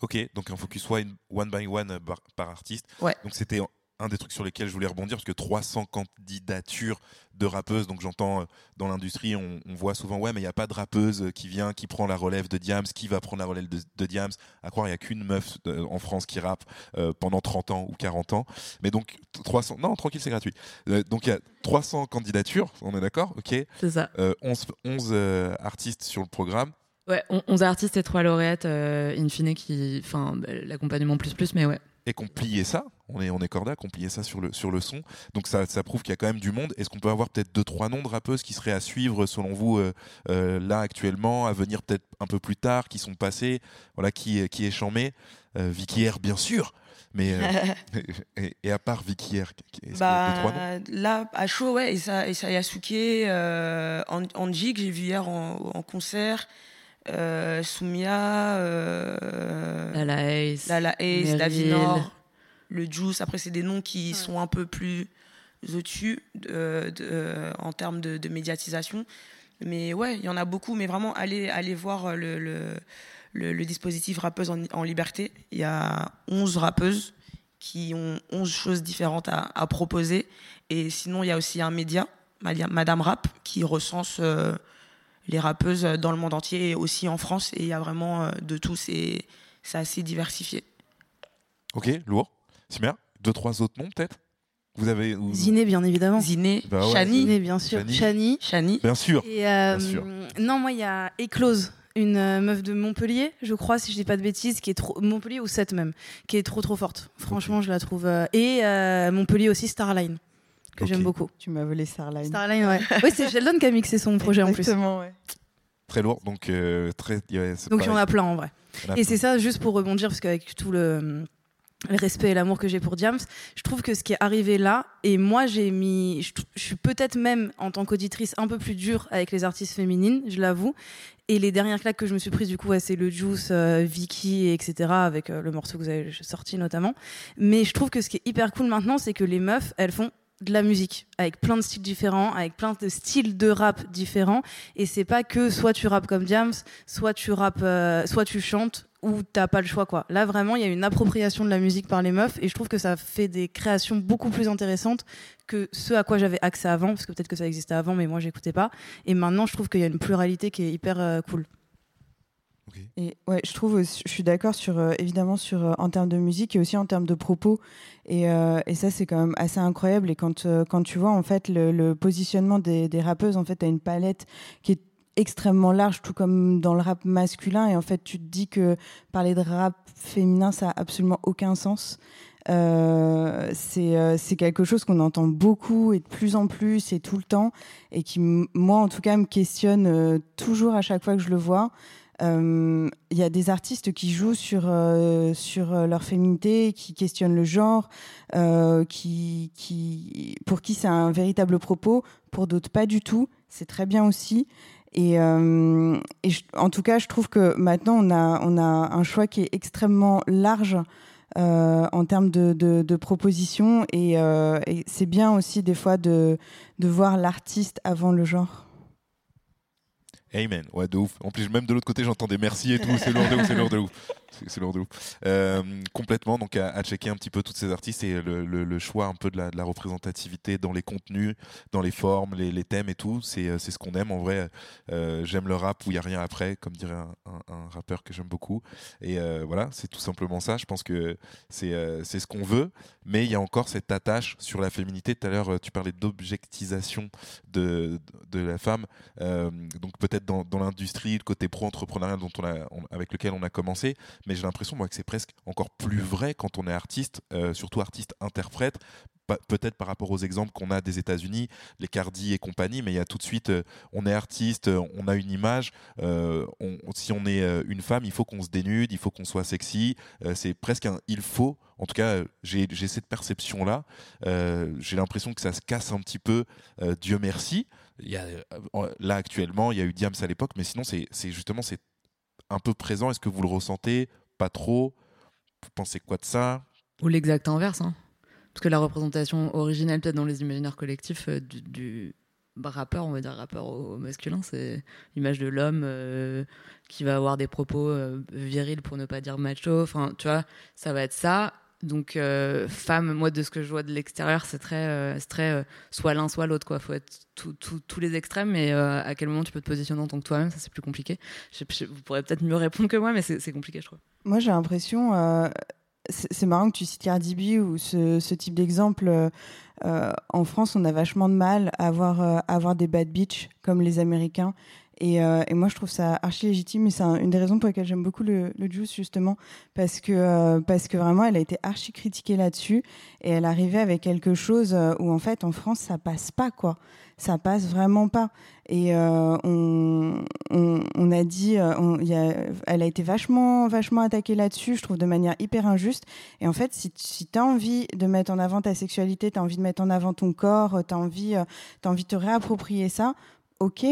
Ok, donc un focus one, one by one euh, par, par artiste. Ouais. Donc c'était un des trucs sur lesquels je voulais rebondir parce que 300 candidatures de rappeuses, donc j'entends euh, dans l'industrie, on, on voit souvent ouais mais il n'y a pas de rappeuse euh, qui vient, qui prend la relève de Diams, qui va prendre la relève de, de Diams. À croire il n'y a qu'une meuf euh, en France qui rappe euh, pendant 30 ans ou 40 ans. Mais donc 300, non tranquille c'est gratuit. Euh, donc il y a 300 candidatures, on est d'accord, ok. C'est ça. Euh, 11, 11 euh, artistes sur le programme. Ouais, on- 11 artistes et 3 lauréates, in fine, qui. Enfin, bah, l'accompagnement plus plus, mais ouais. Et qu'on pliait ça, on est, on est corda, qu'on pliait ça sur le, sur le son. Donc ça, ça prouve qu'il y a quand même du monde. Est-ce qu'on peut avoir peut-être deux, trois noms de rappeuses qui seraient à suivre selon vous euh, euh, là actuellement, à venir peut-être un peu plus tard, qui sont passés, voilà, qui, qui est chambé euh, Vicky R, bien sûr. Mais et, et à part Vicky R, deux, trois noms? Bah, là, à chaud, ouais, et ça, et ça Yasuke, An- Angie, que j'ai vu hier en, en concert, euh, Soumia, euh, Lala Ace. Lala Ace. Davinor, le Juice. Après, c'est des noms qui Ouais. sont un peu plus au-dessus de- de- en termes de, de médiatisation. Mais ouais, il y en a beaucoup. Mais vraiment, allez, allez voir le, le, le- le dispositif Rappeuse en, en liberté. Il y a 11 rappeuses qui ont 11 choses différentes à, à proposer. Et sinon, il y a aussi un média, Madame Rap, qui recense euh, les rappeuses dans le monde entier et aussi en France. Et il y a vraiment euh, de tout. C'est c'est assez diversifié. Ok, lourd. Simer, deux, trois autres noms peut-être? Vous avez ou- Ziné, bien évidemment. Ziné, Bah ouais. Chani, Ziné, bien sûr. Chani. Chani. Chani. Bien sûr. Et euh, Bien sûr. non, moi, il y a Éclose, une euh, meuf de Montpellier, je crois, si je dis pas de bêtises, qui est trop Montpellier ou 7 même, qui est trop trop forte. Franchement, je la trouve. euh, Et euh, Montpellier aussi, Starline, que j'aime beaucoup. Tu m'as volé Starline. Starline, ouais. oui, c'est Sheldon qui a mixé son projet en plus. Exactement, ouais. Très lourd. Donc, euh, très. ouais, Donc il y en a plein en vrai. Et c'est ça, juste pour rebondir, parce qu'avec tout le, le respect et l'amour que j'ai pour Diams, je trouve que ce qui est arrivé là, et moi j'ai mis, je, je suis peut-être même en tant qu'auditrice un peu plus dure avec les artistes féminines, je l'avoue. Et les dernières claques que je me suis prise, du coup, ouais, c'est le Juice, euh, Vicky, etc., avec euh, le morceau que vous avez sorti notamment. Mais je trouve que ce qui est hyper cool maintenant, c'est que les meufs, elles font de la musique avec plein de styles différents, avec plein de styles de rap différents. Et c'est pas que soit tu rappes comme Diams, soit tu rappes, euh, soit tu chantes ou t'as pas le choix quoi. Là vraiment il y a une appropriation de la musique par les meufs et je trouve que ça fait des créations beaucoup plus intéressantes que ce à quoi j'avais accès avant parce que peut-être que ça existait avant mais moi j'écoutais pas et maintenant je trouve qu'il y a une pluralité qui est hyper euh, cool. Ouais, je trouve, je suis d'accord sur euh, évidemment sur euh, en termes de musique et aussi en termes de propos. Et, euh, ça, c'est quand même assez incroyable. Et quand quand tu vois en fait le, positionnement des, rappeuses, en fait, t'as une palette qui est extrêmement large, tout comme dans le rap masculin. Et en fait, tu te dis que parler de rap féminin, ça a absolument aucun sens. Euh, c'est quelque chose qu'on entend beaucoup et de plus en plus et tout le temps et qui moi en tout cas me questionne toujours à chaque fois que je le vois il y a des artistes qui jouent sur, euh, sur euh, leur féminité, qui questionnent le genre, euh, qui, pour qui c'est un véritable propos, pour d'autres pas du tout. C'est très bien aussi. Et, euh, en tout cas, je trouve que maintenant, on a, on a un choix qui est extrêmement large euh, en termes de, de, propositions. Et, euh, et c'est bien aussi des fois de, de voir l'artiste avant le genre. Amen. Ouais, de ouf. En plus, même de l'autre côté, j'entends des merci et tout. C'est lourd de ouf, c'est lourd de ouf. C'est- lourd de ouf. Euh, complètement, donc à, checker un petit peu toutes ces artistes et le, choix un peu de la, représentativité dans les contenus, dans les formes, les, thèmes et tout. C'est euh, c'est ce qu'on aime en vrai. Euh, j'aime le rap où il n'y a rien après, comme dirait un, rappeur que j'aime beaucoup. Et voilà, c'est tout simplement ça. Je pense que c'est ce qu'on veut, mais il y a encore cette attache sur la féminité. Tout à l'heure, tu parlais d'objectisation de, de la femme. Donc peut-être dans, l'industrie, le côté pro-entrepreneurial on- avec lequel on a commencé, mais j'ai l'impression moi que c'est presque encore plus vrai quand on est artiste, euh, surtout artiste interprète. Peut-être par rapport aux exemples qu'on a des États-Unis, les Cardi et compagnie, mais il y a tout de suite, euh, on est artiste, euh, on a une image. si on est une femme, il faut qu'on se dénude, il faut qu'on soit sexy. c'est presque un il faut. En tout cas, j'ai cette perception-là. J'ai l'impression que ça se casse un petit peu. Dieu merci. Là actuellement, il y a eu Diams à l'époque, mais sinon c'est justement c'est un peu présent Est-ce que vous le ressentez Pas trop? Vous pensez quoi de ça? Ou l'exact inverse. Hein. Parce que la représentation originelle, peut-être dans les imaginaires collectifs euh, du, rappeur, on va dire rappeur au, masculin, c'est l'image de l'homme euh, qui va avoir des propos euh, virils pour ne pas dire macho. Enfin, tu vois, ça va être ça. Donc, euh, femme, moi, de ce que je vois de l'extérieur, c'est très, euh, très euh, soit l'un, soit l'autre. Il faut être tous les extrêmes, mais à quel moment tu peux te positionner en tant que toi-même, ça c'est plus compliqué. Je vous pourrez peut-être mieux répondre que moi, mais c'est compliqué, je trouve. Moi, j'ai l'impression, c'est marrant que tu cites Cardi B ou ce, type d'exemple. en France, on a vachement de mal à avoir, à avoir des bad bitch comme les Américains. Et, euh, et moi, je trouve ça archi légitime. Et c'est un- une des raisons pour lesquelles j'aime beaucoup le, Juice, justement. Parce que, euh, parce que vraiment, elle a été archi critiquée là-dessus. Et elle arrivait avec quelque chose euh, où, en fait, en France, ça passe pas, quoi. Ça passe vraiment pas. Et on, a dit, elle a été vachement, vachement attaquée là-dessus, je trouve, de manière hyper injuste. Et en fait, si, si tu as envie de mettre en avant ta sexualité, tu as envie de mettre en avant ton corps, tu as, envie, t'as envie de te réapproprier ça, ok.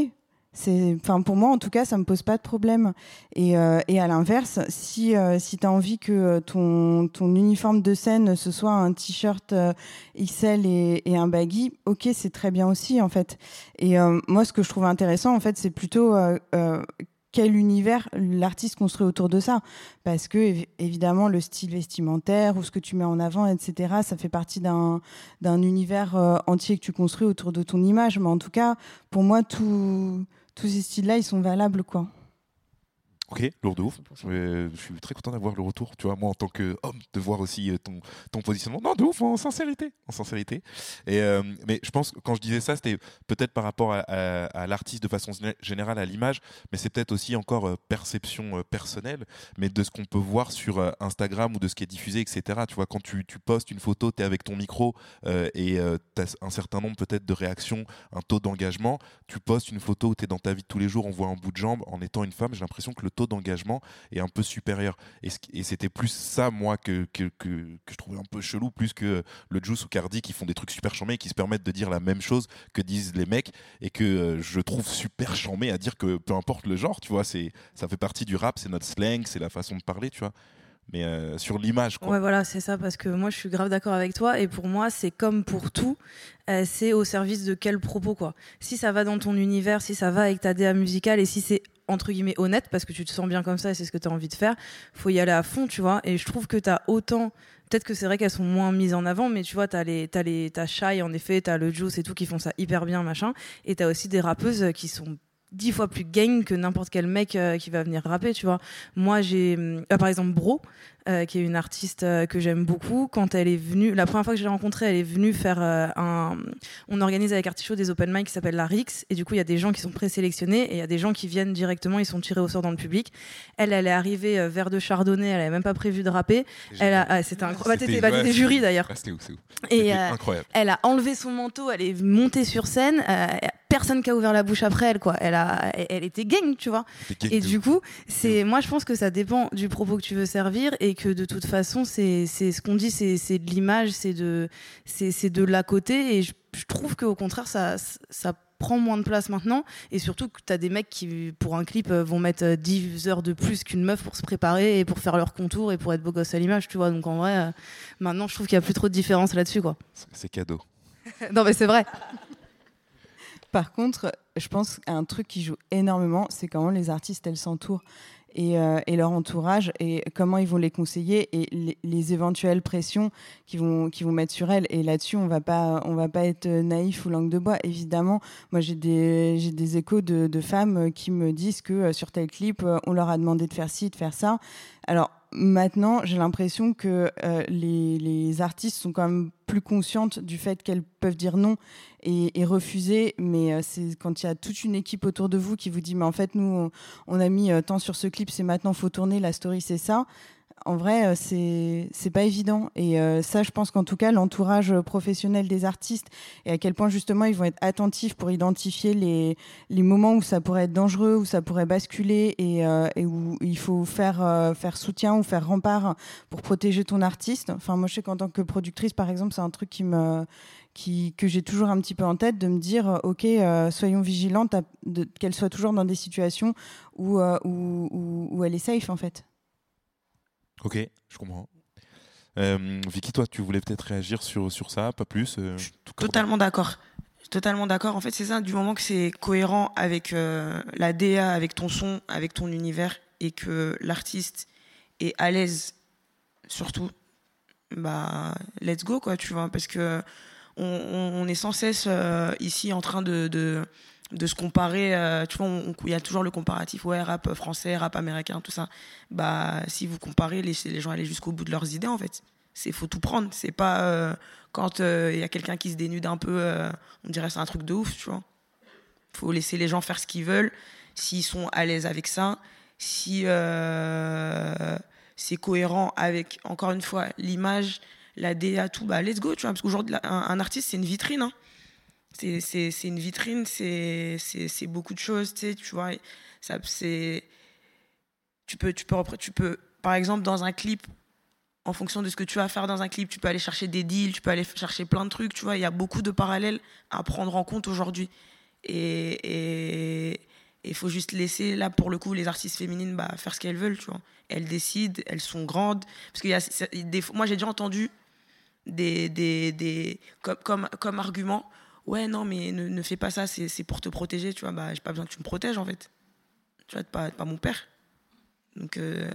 Enfin, pour moi, en tout cas, ça me pose pas de problème. Et, euh, à l'inverse, si, euh, si tu as envie que ton, uniforme de scène, ce soit un t-shirt euh, XL et, et un baggy, ok, c'est très bien aussi, en fait. Et moi, ce que je trouve intéressant, en fait, c'est plutôt quel univers l'artiste construit autour de ça. Parce que, évi- évidemment, le style vestimentaire ou ce que tu mets en avant, etc., ça fait partie d'un d'un univers entier que tu construis autour de ton image. Mais en tout cas, pour moi, tout- tous ces styles-là, ils sont valables, quoi. Ok, lourd de ouf. 100%. Je suis très content d'avoir le retour, tu vois, moi en tant qu'homme, de voir aussi euh, ton, ton positionnement. Non, de ouf, en sincérité. En sincérité. Et, euh, mais je pense que quand je disais ça, c'était peut-être par rapport à, à- à l'artiste de façon gé- générale, à l'image, mais c'est peut-être aussi encore euh, perception euh, personnelle, mais de ce qu'on peut voir sur Instagram ou de ce qui est diffusé, etc. Tu vois, quand tu, tu postes une photo, tu es avec ton micro et tu as un certain nombre peut-être de réactions, un taux d'engagement. Tu postes une photo où tu es dans ta vie de tous les jours, on voit un bout de jambe. En étant une femme, j'ai l'impression que le taux d'engagement est un peu supérieur. Et, et c'était plus ça, moi, que, que, que, je trouvais un peu chelou, plus que le Juice ou Cardi qui font des trucs super charmés, qui se permettent de dire la même chose que disent les mecs, et que euh, je trouve super charmé à dire que peu importe le genre, tu vois, ça fait partie du rap, c'est notre slang, c'est la façon de parler, tu vois. Mais euh, sur l'image. Ouais, voilà, c'est ça, parce que moi, je suis grave d'accord avec toi. Et pour moi, c'est comme pour tout, euh, c'est au service de quel propos, quoi. Si ça va dans ton univers, si ça va avec ta DA musicale, et si c'est entre guillemets honnête, parce que tu te sens bien comme ça et c'est ce que tu as envie de faire, faut y aller à fond, tu vois. Et je trouve que tu as autant. Peut-être que c'est vrai qu'elles sont moins mises en avant, mais tu vois, t'as les, t'as les, t'as Shy en effet, t'as le Juice et tout qui font ça hyper bien, machin. Et t'as aussi des rappeuses qui sont dix fois plus gang que n'importe quel mec euh, qui va venir rapper, tu vois. Moi, j'ai, euh, par exemple, Bro, euh, qui est une artiste que j'aime beaucoup. Quand elle est venue, la première fois que je l'ai rencontrée, elle est venue faire un. On organise avec Artichaut des open mic qui s'appellent la Rix, et du coup, il y a des gens qui sont présélectionnés et il y a des gens qui viennent directement, ils sont tirés au sort dans le public. Elle, elle est arrivée vers de chardonnay, elle avait même pas prévu de rapper. Elle a, ah, c'était incroyable. Bah, C'était- t'étais bah, ouais, jury d'ailleurs. Ah, c'était c'est ouf. Et incroyable. elle a enlevé son manteau, elle est montée sur scène. Euh, personne qui a ouvert la bouche après elle, quoi. Elle a, elle, était gang, tu vois. Et du coup, c'est, moi, je pense que ça dépend du propos que tu veux servir et que de toute façon, c'est, ce qu'on dit, c'est, de l'image, c'est de, c'est, de l'à côté. Et je, je trouve qu'au contraire, ça, ça prend moins de place maintenant. Et surtout que tu as des mecs qui, pour un clip, euh, vont mettre euh, 10 heures de plus qu'une meuf pour se préparer et pour faire leur contour et pour être beau gosse à l'image, tu vois. Donc en vrai, euh, maintenant, je trouve qu'il n'y a plus trop de différence là-dessus, quoi. C'est cadeau. non, mais c'est vrai. Par contre, je pense qu'un truc qui joue énormément, c'est comment les artistes, elles s'entourent. Et, euh, leur entourage et comment ils vont les conseiller et les, les éventuelles pressions qu'ils vont, mettre sur elles. Et là-dessus, on on va pas être naïf ou langue de bois. Évidemment, moi j'ai des, échos de, femmes qui me disent que euh, sur tel clip, euh, on leur a demandé de faire ci, de faire ça. Alors maintenant, j'ai l'impression que les artistes sont quand même plus conscientes du fait qu'elles peuvent dire non et, refuser. Mais euh, c'est quand il y a toute une équipe autour de vous qui vous dit, mais en fait, nous, on, on a mis euh, tant sur ce clip, c'est maintenant, faut tourner, la story, c'est ça. En vrai, euh, c'est c'est pas évident. Et euh, ça, je pense qu'en tout cas, l'entourage professionnel des artistes et à quel point justement ils vont être attentifs pour identifier les, moments où ça pourrait être dangereux, où ça pourrait basculer et, euh, où il faut faire, soutien ou faire rempart pour protéger ton artiste. Enfin, moi, je sais qu'en tant que productrice, par exemple, c'est un truc qui que j'ai toujours un petit peu en tête de me dire ok soyons vigilantes qu'elle soit toujours dans des situations où elle est safe en fait Ok, je comprends. Euh, Vicky, toi, tu voulais peut-être réagir sur, sur ça, pas plus euh, Je suis Totalement d'accord. Totalement d'accord. En fait, c'est ça, du moment que c'est cohérent avec euh, la DA, avec ton son, avec ton univers, et que l'artiste est à l'aise, surtout, bah, let's go, quoi, tu vois. Parce que on, on- est sans cesse ici en train de, de, de se comparer. euh, tu vois, il y a toujours le comparatif, ouais, rap français, rap américain, tout ça. Bah, si vous comparez, laissez les gens aller jusqu'au bout de leurs idées, en fait. C'est faut tout prendre. C'est pas euh, quand il y a quelqu'un qui se dénude un peu, euh, on dirait c'est un truc de ouf, tu vois. Faut laisser les gens faire ce qu'ils veulent, s'ils sont à l'aise avec ça, si euh, c'est cohérent avec, encore une fois, l'image, la DA, tout, bah let's go, tu vois. Parce qu'aujourd'hui, un, un artiste, c'est une vitrine. hein. C'est- une vitrine, c'est beaucoup de choses, tu sais, tu vois. Ça, tu peux, tu, peux, tu peux, par exemple, dans un clip, en fonction de ce que tu vas faire dans un clip, tu peux aller chercher des deals, tu peux aller chercher plein de trucs, tu vois. Il y a beaucoup de parallèles à prendre en compte aujourd'hui. Et il faut juste laisser, là, pour le coup, les artistes féminines bah, faire ce qu'elles veulent, tu vois. Elles décident, elles sont grandes. Parce c'est- des moi, j'ai déjà entendu des, des, des, comme, comme, comme argument, ouais, non, mais ne, ne fais pas ça, c'est pour te protéger, tu vois. Bah, j'ai pas besoin que tu me protèges, en fait. Tu vois, t'es pas, pas mon père. Donc euh,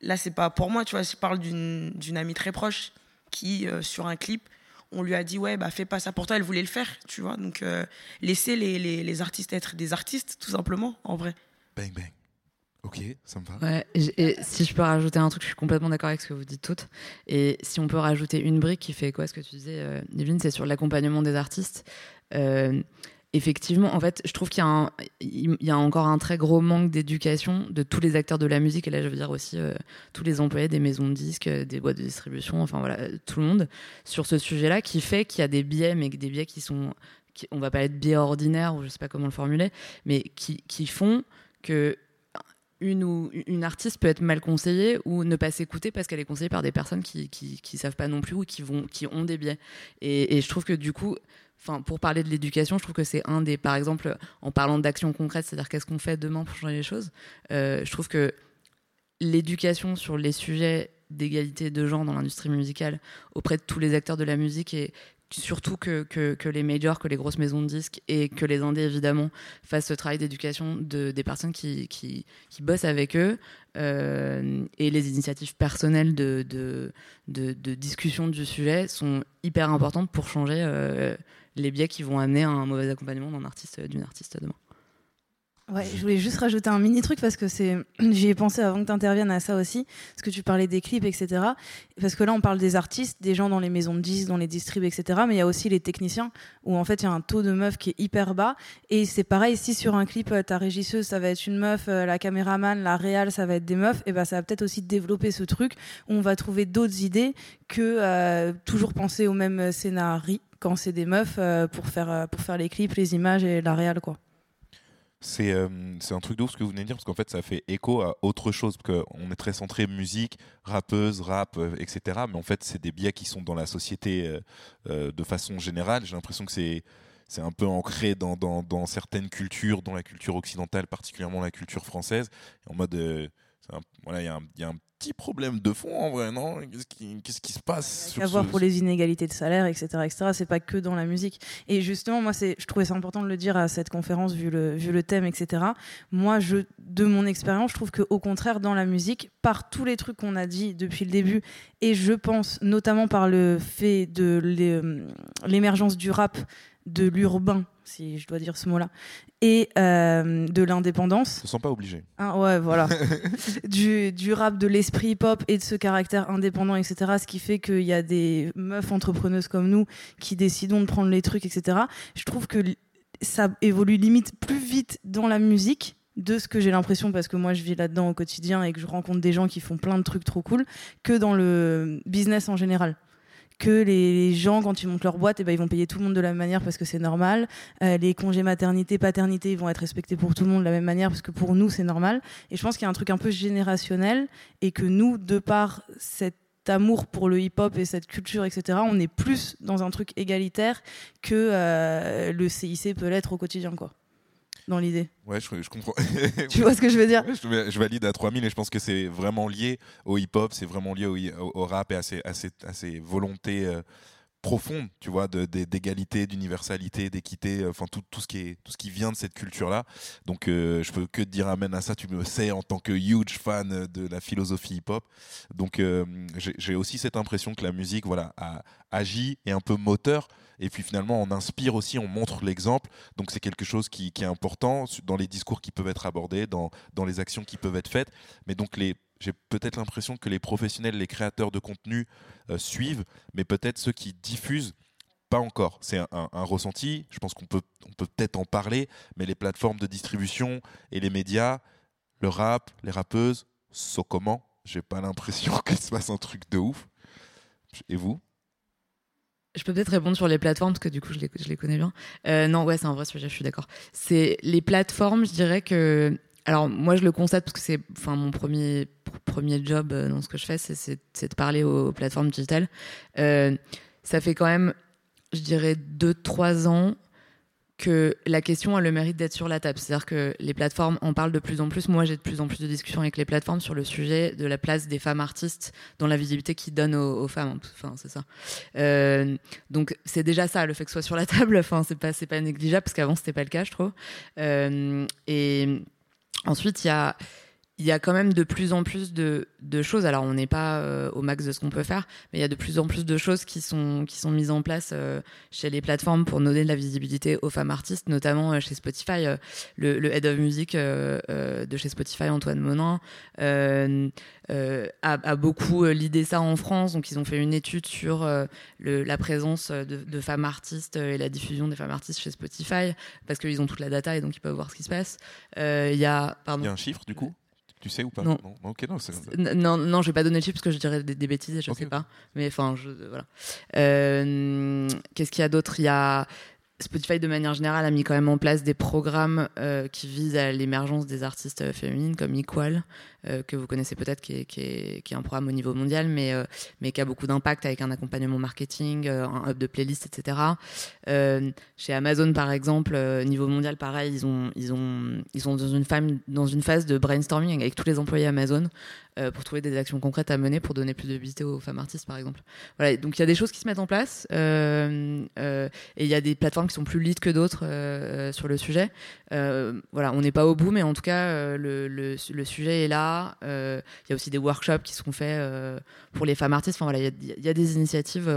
là, c'est pas pour moi, tu vois. Je parle d'une d'une amie très proche qui, euh, sur un clip, on lui a dit, ouais, bah fais pas ça pour toi, elle voulait le faire, tu vois. Donc euh, laissez les, les, les artistes être des artistes, tout simplement, en vrai. Bang, bang. Ok, va. Ouais, et, si je peux rajouter un truc, je suis complètement d'accord avec ce que vous dites toutes. Et si on peut rajouter une brique qui fait quoi, ce que tu disais, euh, c'est sur l'accompagnement des artistes. Euh, effectivement, en fait, je trouve qu'il y, a encore un très gros manque d'éducation de tous les acteurs de la musique. Et là, je veux dire aussi euh, tous les employés des maisons de disques, euh, des boîtes de distribution, enfin voilà, tout le monde sur ce sujet-là qui fait qu'il y a des biais, mais des biais qui sont, qui- on va pas être biais ordinaires ou je sais pas comment le formuler, mais qui font que une ou une artiste peut être mal conseillée ou ne pas s'écouter parce qu'elle est conseillée par des personnes qui, qui, savent pas non plus ou qui ont des biais. Et, et je trouve que du coup enfin pour parler de l'éducation je trouve que c'est un des par exemple en parlant d'actions concrètes c'est-à-dire qu'est-ce qu'on fait demain pour changer les choses euh, je trouve que l'éducation sur les sujets d'égalité de genre dans l'industrie musicale auprès de tous les acteurs de la musique et surtout que, les majors, que les grosses maisons de disques et que les indés évidemment fassent ce travail d'éducation de, des personnes qui, bossent avec eux euh, et les initiatives personnelles de, de, de, discussion du sujet sont hyper importantes pour changer euh, les biais qui vont amener à un mauvais accompagnement d'un d'une artiste demain. Ouais, je voulais juste rajouter un mini truc parce que c'est, j'y ai pensé avant que tu interviennes à ça aussi, parce que tu parlais des clips, etc. Parce que là, on parle des artistes, des gens dans les maisons de disques, dans les distribs, etc. Mais il y a aussi les techniciens où en fait il y a un taux de meufs qui est hyper bas. Et c'est pareil, si sur un clip, euh, ta régisseuse, ça va être une meuf, euh, la caméraman, la réal, ça va être des meufs, et ben ça va peut-être aussi développer ce truc où on va trouver d'autres idées que euh, toujours penser au même scénario quand c'est des meufs euh, pour faire euh, pour faire les clips, les images et la réal quoi. C'est euh, un truc de ouf ce que vous venez de dire parce qu'en fait ça fait écho à autre chose parce qu'on est très centré musique, rappeuse, rap, euh, etc. Mais en fait c'est des biais qui sont dans la société euh, euh, de façon générale. J'ai l'impression que c'est un peu ancré dans, dans, dans certaines cultures, dans la culture occidentale, particulièrement la culture française. En mode, voilà, il y a un petit problème de fond en vrai, non? Qu'est-ce qui, se passe sur à voir ce- pour les inégalités de salaire, etc., etc. C'est pas que dans la musique. Et justement, moi, c'est, je trouvais ça important de le dire à cette conférence vu le, vu le thème, etc. Moi, je, de mon expérience, je trouve que au contraire, dans la musique, par tous les trucs qu'on a dit depuis le début, et je pense notamment par le fait de l'é- l'émergence du rap, de l'urbain, si je dois dire ce mot-là, et euh, de l'indépendance. se sent pas obligé. Hein, ouais, voilà. du, du rap, de l'esprit hip-hop et de ce caractère indépendant, etc. Ce qui fait qu'il y a des meufs entrepreneuses comme nous qui décidons de prendre les trucs, etc. Je trouve que ça évolue limite plus vite dans la musique de ce que j'ai l'impression parce que moi je vis là-dedans au quotidien et que je rencontre des gens qui font plein de trucs trop cool que dans le business en général que les gens quand ils montent leur boîte eh ben, ils vont payer tout le monde de la même manière parce que c'est normal euh, les congés maternité paternité ils vont être respectés pour tout le monde de la même manière parce que pour nous c'est normal et je pense qu'il y a un truc un peu générationnel et que nous de par cet amour pour le hip-hop et cette culture, etc., on est plus dans un truc égalitaire que euh, le CIC peut l'être au quotidien, quoi dans l'idée. Ouais, je, je comprends. tu vois ce que je veux dire je, je, valide à 3000 et je pense que c'est vraiment lié au hip-hop, c'est vraiment lié au, au, rap et à ses, à ses, à ses volontés euh, profondes, tu vois, d'égalité, d'universalité, d'équité, euh, enfin tout, tout, ce qui est, tout ce qui vient de cette culture-là. Donc euh, je peux que te dire amen à ça, tu me sais en tant que huge fan de la philosophie hip-hop. Donc j'ai aussi cette impression que la musique voilà, a, agit et un peu moteur et puis finalement, on inspire aussi, on montre l'exemple. Donc c'est quelque chose qui, est important dans les discours qui peuvent être abordés, dans, dans les actions qui peuvent être faites. Mais donc les, j'ai peut-être l'impression que les professionnels, les créateurs de contenu euh, suivent, mais peut-être ceux qui diffusent, pas encore. C'est un, ressenti. Je pense qu'on peut on peut peut-être en parler, mais les plateformes de distribution et les médias, le rap, les rappeuses, so comment? J'ai pas l'impression qu'il se passe un truc de ouf. Et vous? Je peux peut-être répondre sur les plateformes parce que du coup je les, connais bien. Euh, non, ouais, c'est un vrai sujet, je suis d'accord. C'est les plateformes, je dirais que. Alors moi je le constate parce que c'est, enfin mon premier premier job euh, dans ce que je fais, c'est de parler aux, plateformes digitales. Euh, ça fait quand même, je dirais deux trois ans que la question a le mérite d'être sur la table. C'est-à-dire que les plateformes en parlent de plus en plus. Moi, j'ai de plus en plus de discussions avec les plateformes sur le sujet de la place des femmes artistes dans la visibilité qu'ils donnent aux, femmes. Enfin, c'est ça. Euh, donc, c'est déjà ça, le fait que ce soit sur la table. Enfin, c'est pas, pas négligeable parce qu'avant, c'était pas le cas, je trouve. Euh, et ensuite, il y a il y a quand même de plus en plus de, de choses. Alors, on n'est pas euh, au max de ce qu'on peut faire, mais il y a de plus en plus de choses qui sont, qui sont mises en place euh, chez les plateformes pour donner de la visibilité aux femmes artistes, notamment euh, chez Spotify. Le, le, head of music de chez Spotify, Antoine Monin, a, a, beaucoup l'idée ça en France. Donc, ils ont fait une étude sur le, la présence de, de, femmes artistes et la diffusion des femmes artistes chez Spotify, parce qu'ils ont toute la data et donc ils peuvent voir ce qui se passe. Il y a, pardon. Il y a un chiffre du coup? Tu sais ou pas? Non. Non, non, non, je vais pas donner de chiffres parce que je dirais des, bêtises, je ne sais pas. Mais enfin, voilà. Euh, qu'est-ce qu'il y a d'autre? Il y a Spotify, de manière générale, a mis quand même en place des programmes euh, qui visent à l'émergence des artistes euh, féminines, comme Equal, euh, que vous connaissez peut-être, qui est, un programme au niveau mondial, mais, mais qui a beaucoup d'impact avec un accompagnement marketing, un hub de playlist, etc. chez Amazon, par exemple, niveau mondial, pareil, ils, ont, sont dans une, dans une phase de brainstorming avec tous les employés Amazon euh, pour trouver des actions concrètes à mener pour donner plus de visibilité aux femmes artistes, par exemple. Voilà, donc il y a des choses qui se mettent en place euh, euh, et il y a des plateformes qui sont plus lead que d'autres sur le sujet. voilà, on n'est pas au bout, mais en tout cas, le, sujet est là. Il y a aussi des workshops qui seront faits pour les femmes artistes. Enfin voilà, il y, a des initiatives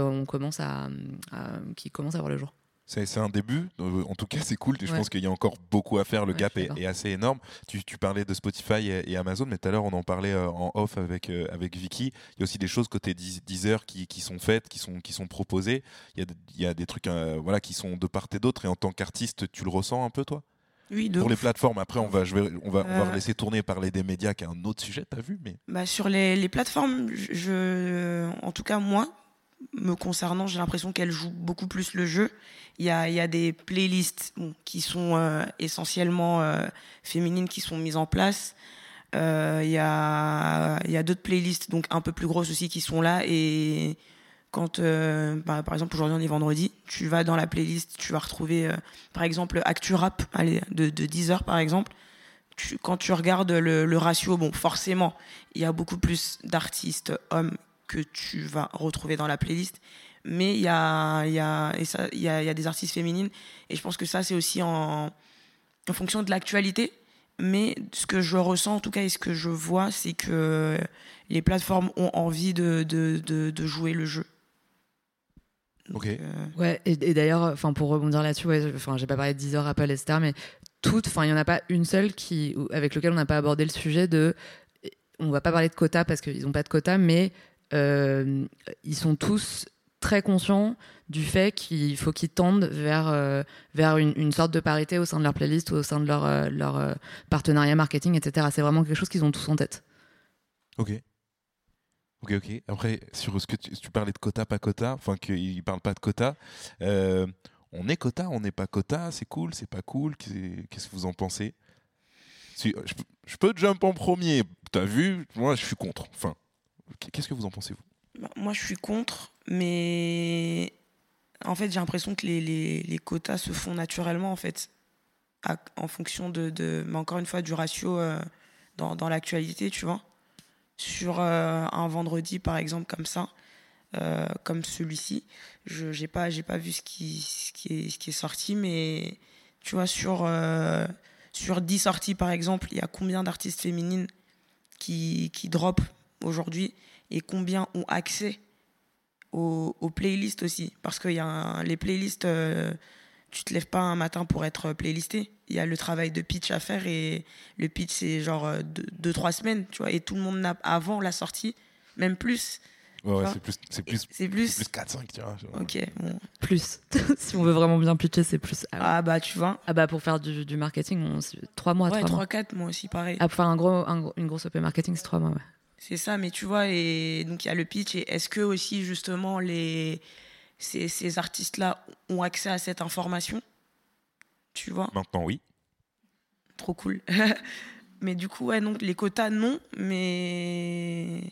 qui commencent à voir le jour. C'est un début. Euh, en tout cas, c'est cool. Je pense qu'il y a encore beaucoup à faire. Le gap est, assez énorme. Tu, parlais de Spotify et, Amazon, mais tout à l'heure, on en parlait euh, en off avec, euh, avec Vicky. Il y a aussi des choses côté Deezer qui, qui sont faites, qui sont, qui sont proposées. Il y a, il y a des trucs voilà, qui sont de part et d'autre. Et en tant qu'artiste, tu le ressens un peu, toi? Oui, pour les plateformes. Après, on va, je vais, on va, on va laisser tourner parler des médias, qui est un autre sujet, t'as vu mais... Bah, sur les, les plateformes, je, en tout cas, moi, me concernant, j'ai l'impression qu'elle joue beaucoup plus le jeu. Il y a, des playlists qui sont euh, essentiellement euh, féminines qui sont mises en place. Euh, il y a, d'autres playlists donc un peu plus grosses aussi qui sont là et quand bah, par exemple aujourd'hui on est vendredi tu vas dans la playlist tu vas retrouver par exemple Actu Rap allez, de, de 10 heures par exemple tu, quand tu regardes le, le ratio bon forcément il y a beaucoup plus d'artistes hommes que tu vas retrouver dans la playlist. Mais il y a, y, a, y, y a des artistes féminines. Et je pense que ça, c'est aussi en, en fonction de l'actualité. Mais ce que je ressens, en tout cas, et ce que je vois, c'est que les plateformes ont envie de, de, de, jouer le jeu. ok. Euh, ouais, et, d'ailleurs, enfin pour rebondir là-dessus, ouais, enfin j'ai pas parlé de Deezer, Apple, etc. Mais toutes, enfin il y en a pas une seule qui, avec lequel on n'a pas abordé le sujet de, on va pas parler de quotas parce qu'ils n'ont pas de quotas, mais ils sont tous très conscients du fait qu'il faut qu'ils tendent vers, euh, vers une, sorte de parité au sein de leur playlist ou au sein de leur, euh, leur euh, partenariat marketing, etc. C'est vraiment quelque chose qu'ils ont tous en tête. Ok. Ok, ok. Après, sur ce que tu, parlais de quota, pas quota, enfin qu'ils ne parlent pas de quota, on est quota, on n'est pas quota, c'est cool, c'est pas cool, qu'est-ce que vous en pensez? Je, je, peux jump en premier, t'as vu, moi je suis contre. Enfin, qu'est-ce que vous en pensez, vous bah, Moi je suis contre, mais en fait, j'ai l'impression que les, quotas se font naturellement, en fait, en fonction de, mais encore une fois, du ratio euh, dans, l'actualité, tu vois. Sur euh, un vendredi, par exemple, comme ça, euh, comme celui-ci, je n'ai pas, pas vu ce qui, est, sorti, mais tu vois, sur, sur 10 sorties, par exemple, il y a combien d'artistes féminines qui, qui drop? Aujourd'hui et combien ont accès aux, playlists aussi. Parce qu'il y a les playlists, euh, tu te lèves pas un matin pour être playlisté. Il y a le travail de pitch à faire et le pitch, c'est genre 2-3 semaines, tu vois. Et tout le monde n'a, avant la sortie, même plus. Ouais, c'est plus, c'est plus, c'est plus, plus 4-5, tu vois. Ok, bon. Plus. si on veut vraiment bien pitcher, c'est plus. Ah, ah, bah, tu vois. Ah, bah, pour faire du, du marketing, on... 3 mois. Ouais, 3-4 mois aussi, pareil. Ah, pour faire un gros, un, une grosse OP marketing, c'est 3 mois, ouais. C'est ça, mais tu vois, et donc il y a le pitch, et est-ce que aussi, justement, les, ces, ces artistes-là ont accès à cette information? Tu vois? Maintenant, oui. Trop cool. mais du coup, ouais, donc les quotas, non, mais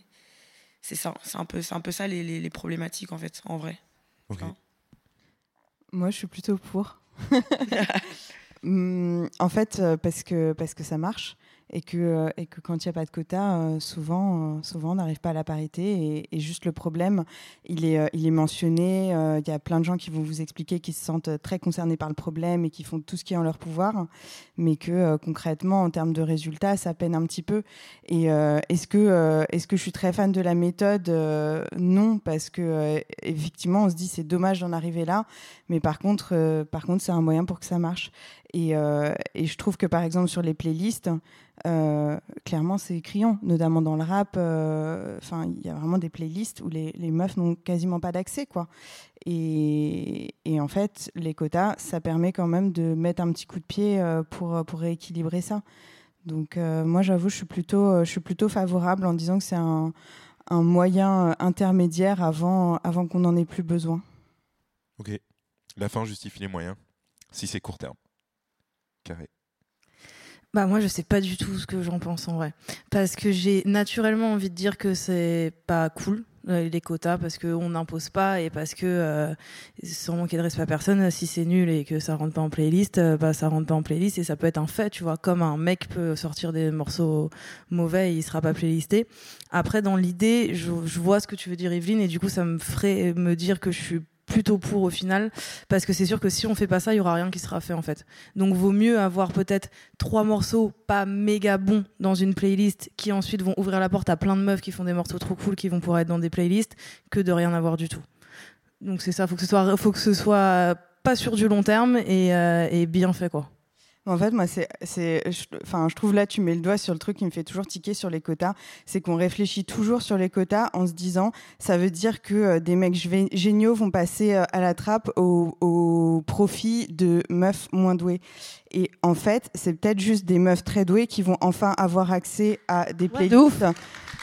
c'est ça, c'est un peu, c'est un peu ça les, les, les, problématiques en fait, en vrai. Okay. Enfin. Moi, je suis plutôt pour. Hum, en fait, euh, parce que, parce que ça marche et que, euh, et que quand il n'y a pas de quota, euh, souvent, euh, souvent on n'arrive pas à la parité. Et, juste le problème, il est, il est mentionné. Il y a plein de gens qui vont vous expliquer qu'ils se sentent très concernés par le problème et qui font tout ce qui est en leur pouvoir, mais que concrètement, en termes de résultats, ça peine un petit peu. Et est-ce que, est-ce que je suis très fan de la méthode? Non, parce que effectivement, on se dit c'est dommage d'en arriver là, mais par contre, par contre, c'est un moyen pour que ça marche. Et, et je trouve que par exemple sur les playlists, euh, clairement, c'est criant, notamment dans le rap. Euh, enfin, il y a vraiment des playlists où les, meufs n'ont quasiment pas d'accès, quoi. Et, en fait, les quotas, ça permet quand même de mettre un petit coup de pied euh, pour, rééquilibrer ça. Donc, moi, j'avoue, je suis plutôt, favorable en disant que c'est un, un, moyen intermédiaire avant, avant qu'on n'en ait plus besoin. Ok. La fin justifie les moyens, si c'est court terme. Bah moi je sais pas du tout ce que j'en pense en vrai. Parce que j'ai naturellement envie de dire que c'est pas cool euh, les quotas parce qu'on n'impose pas et parce que euh, sans manquer de respect à personne si c'est nul et que ça rentre pas en playlist euh, bah ça rentre pas en playlist et ça peut être un fait tu vois comme un mec peut sortir des morceaux mauvais et il sera pas playlisté. Après dans l'idée je, je vois ce que tu veux dire Evelyne et du coup ça me ferait me dire que je suis plutôt pour au final parce que c'est sûr que si on fait pas ça il y aura rien qui sera fait en fait. Donc vaut mieux avoir peut-être trois morceaux pas méga bons dans une playlist qui ensuite vont ouvrir la porte à plein de meufs qui font des morceaux trop cool qui vont pouvoir être dans des playlists que de rien avoir du tout. Donc c'est ça. Faut que ce soit faut que ce soit pas sur du long terme et, euh, et bien fait quoi en fait, moi, c'est, c'est, enfin, je trouve là, tu mets le doigt sur le truc qui me fait toujours tiquer sur les quotas. C'est qu'on réfléchit toujours sur les quotas en se disant, ça veut dire que euh, des mecs géniaux vont passer euh, à la trappe au, au profit de meufs moins douées. Et en fait, c'est peut-être juste des meufs très douées qui vont enfin avoir accès à des playlists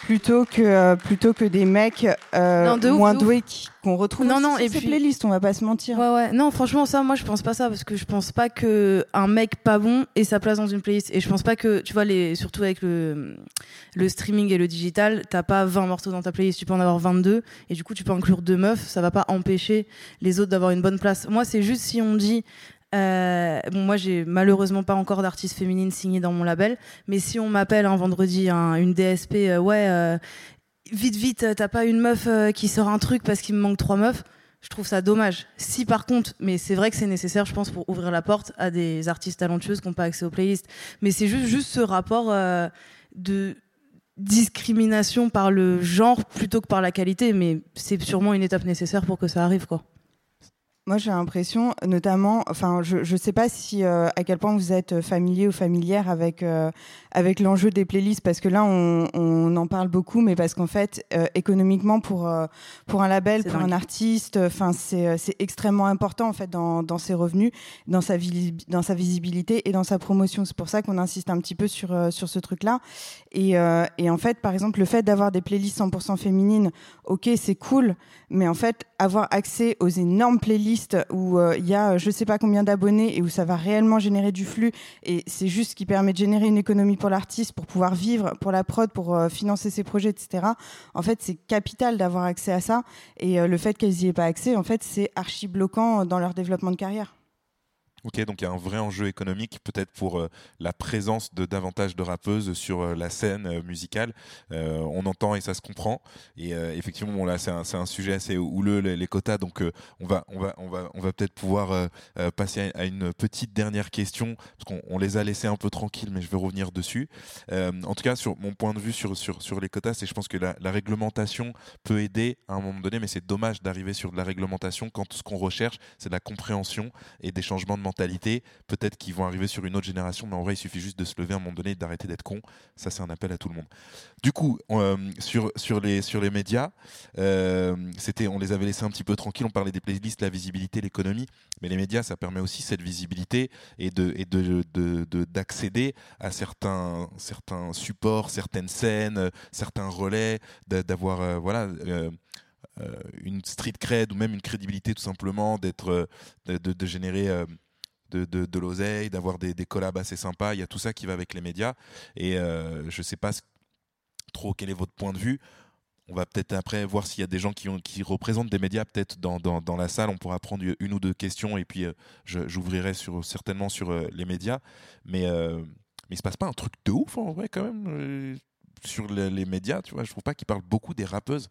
plutôt que euh, plutôt que des mecs euh, non, moins doués qu'on retrouve non non et puis playlists on va pas se mentir. Ouais ouais. Non franchement ça moi je pense pas ça parce que je pense pas que un mec pas bon ait sa place dans une playlist. Et je pense pas que tu vois les surtout avec le le streaming et le digital t'as pas 20 morceaux dans ta playlist. Tu peux en avoir 22 et du coup tu peux inclure deux meufs. Ça va pas empêcher les autres d'avoir une bonne place. Moi c'est juste si on dit euh, bon, moi, j'ai malheureusement pas encore d'artiste féminine signée dans mon label, mais si on m'appelle un vendredi un, une DSP, euh, ouais, euh, vite, vite, t'as pas une meuf euh, qui sort un truc parce qu'il me manque trois meufs, je trouve ça dommage. Si par contre, mais c'est vrai que c'est nécessaire, je pense, pour ouvrir la porte à des artistes talentueuses qui n'ont pas accès aux playlists, mais c'est juste, juste ce rapport de discrimination par le genre plutôt que par la qualité, mais c'est sûrement une étape nécessaire pour que ça arrive, quoi. Moi, j'ai l'impression, notamment, enfin, je ne sais pas si euh, à quel point vous êtes familier ou familière avec euh, avec l'enjeu des playlists, parce que là, on, on en parle beaucoup, mais parce qu'en fait, euh, économiquement, pour pour un label, pour un artiste, enfin, c'est c'est extrêmement important en fait dans dans ses revenus, dans sa dans sa visibilité et dans sa promotion. C'est pour ça qu'on insiste un petit peu sur sur ce truc-là. Et et en fait, par exemple, le fait d'avoir des playlists 100% féminines, ok, c'est cool, mais en fait, avoir accès aux énormes playlists où euh, il y a je sais pas combien d'abonnés et où ça va réellement générer du flux et c'est juste ce qui permet de générer une économie pour l'artiste pour pouvoir vivre, pour la prod, pour euh, financer ses projets, etc. En fait, c'est capital d'avoir accès à ça et euh, le fait qu'elles y aient pas accès, en fait, c'est archi bloquant dans leur développement de carrière. Ok, donc il y a un vrai enjeu économique peut-être pour euh, la présence de davantage de rappeuses sur euh, la scène euh, musicale. on entend et ça se comprend. Et effectivement, bon, là c'est un, sujet assez houleux les, quotas, donc on va on va on va on va peut-être pouvoir passer à, une petite dernière question parce qu'on les a laissés un peu tranquilles, mais je vais revenir dessus. en tout cas, sur mon point de vue sur sur sur les quotas, c'est je pense que la, la, réglementation peut aider à un moment donné, mais c'est dommage d'arriver sur de la réglementation quand ce qu'on recherche c'est de la compréhension et des changements de peut-être qu'ils vont arriver sur une autre génération, mais en vrai, il suffit juste de se lever à un moment donné et d'arrêter d'être con. Ça, c'est un appel à tout le monde. Du coup, euh, sur, les, médias, euh, c'était, on les avait laissés un petit peu tranquilles. On parlait des playlists, la visibilité, l'économie, mais les médias, ça permet aussi cette visibilité et de et de, d'accéder à certains certains supports, certaines scènes, certains relais, d'avoir euh, voilà. une street cred ou même une crédibilité tout simplement d'être de, générer de, de, l'oseille, d'avoir des, des, collabs assez sympas. Il y a tout ça qui va avec les médias. Et euh, je ne sais pas trop quel est votre point de vue. On va peut-être après voir s'il y a des gens qui, qui représentent des médias peut-être dans, dans, la salle. On pourra prendre une ou deux questions et puis euh, j'ouvrirai sur, certainement sur euh, les médias. Mais, mais il se passe pas un truc de ouf en vrai quand même sur les, médias. Tu vois, je trouve pas qu'ils parlent beaucoup des rappeuses.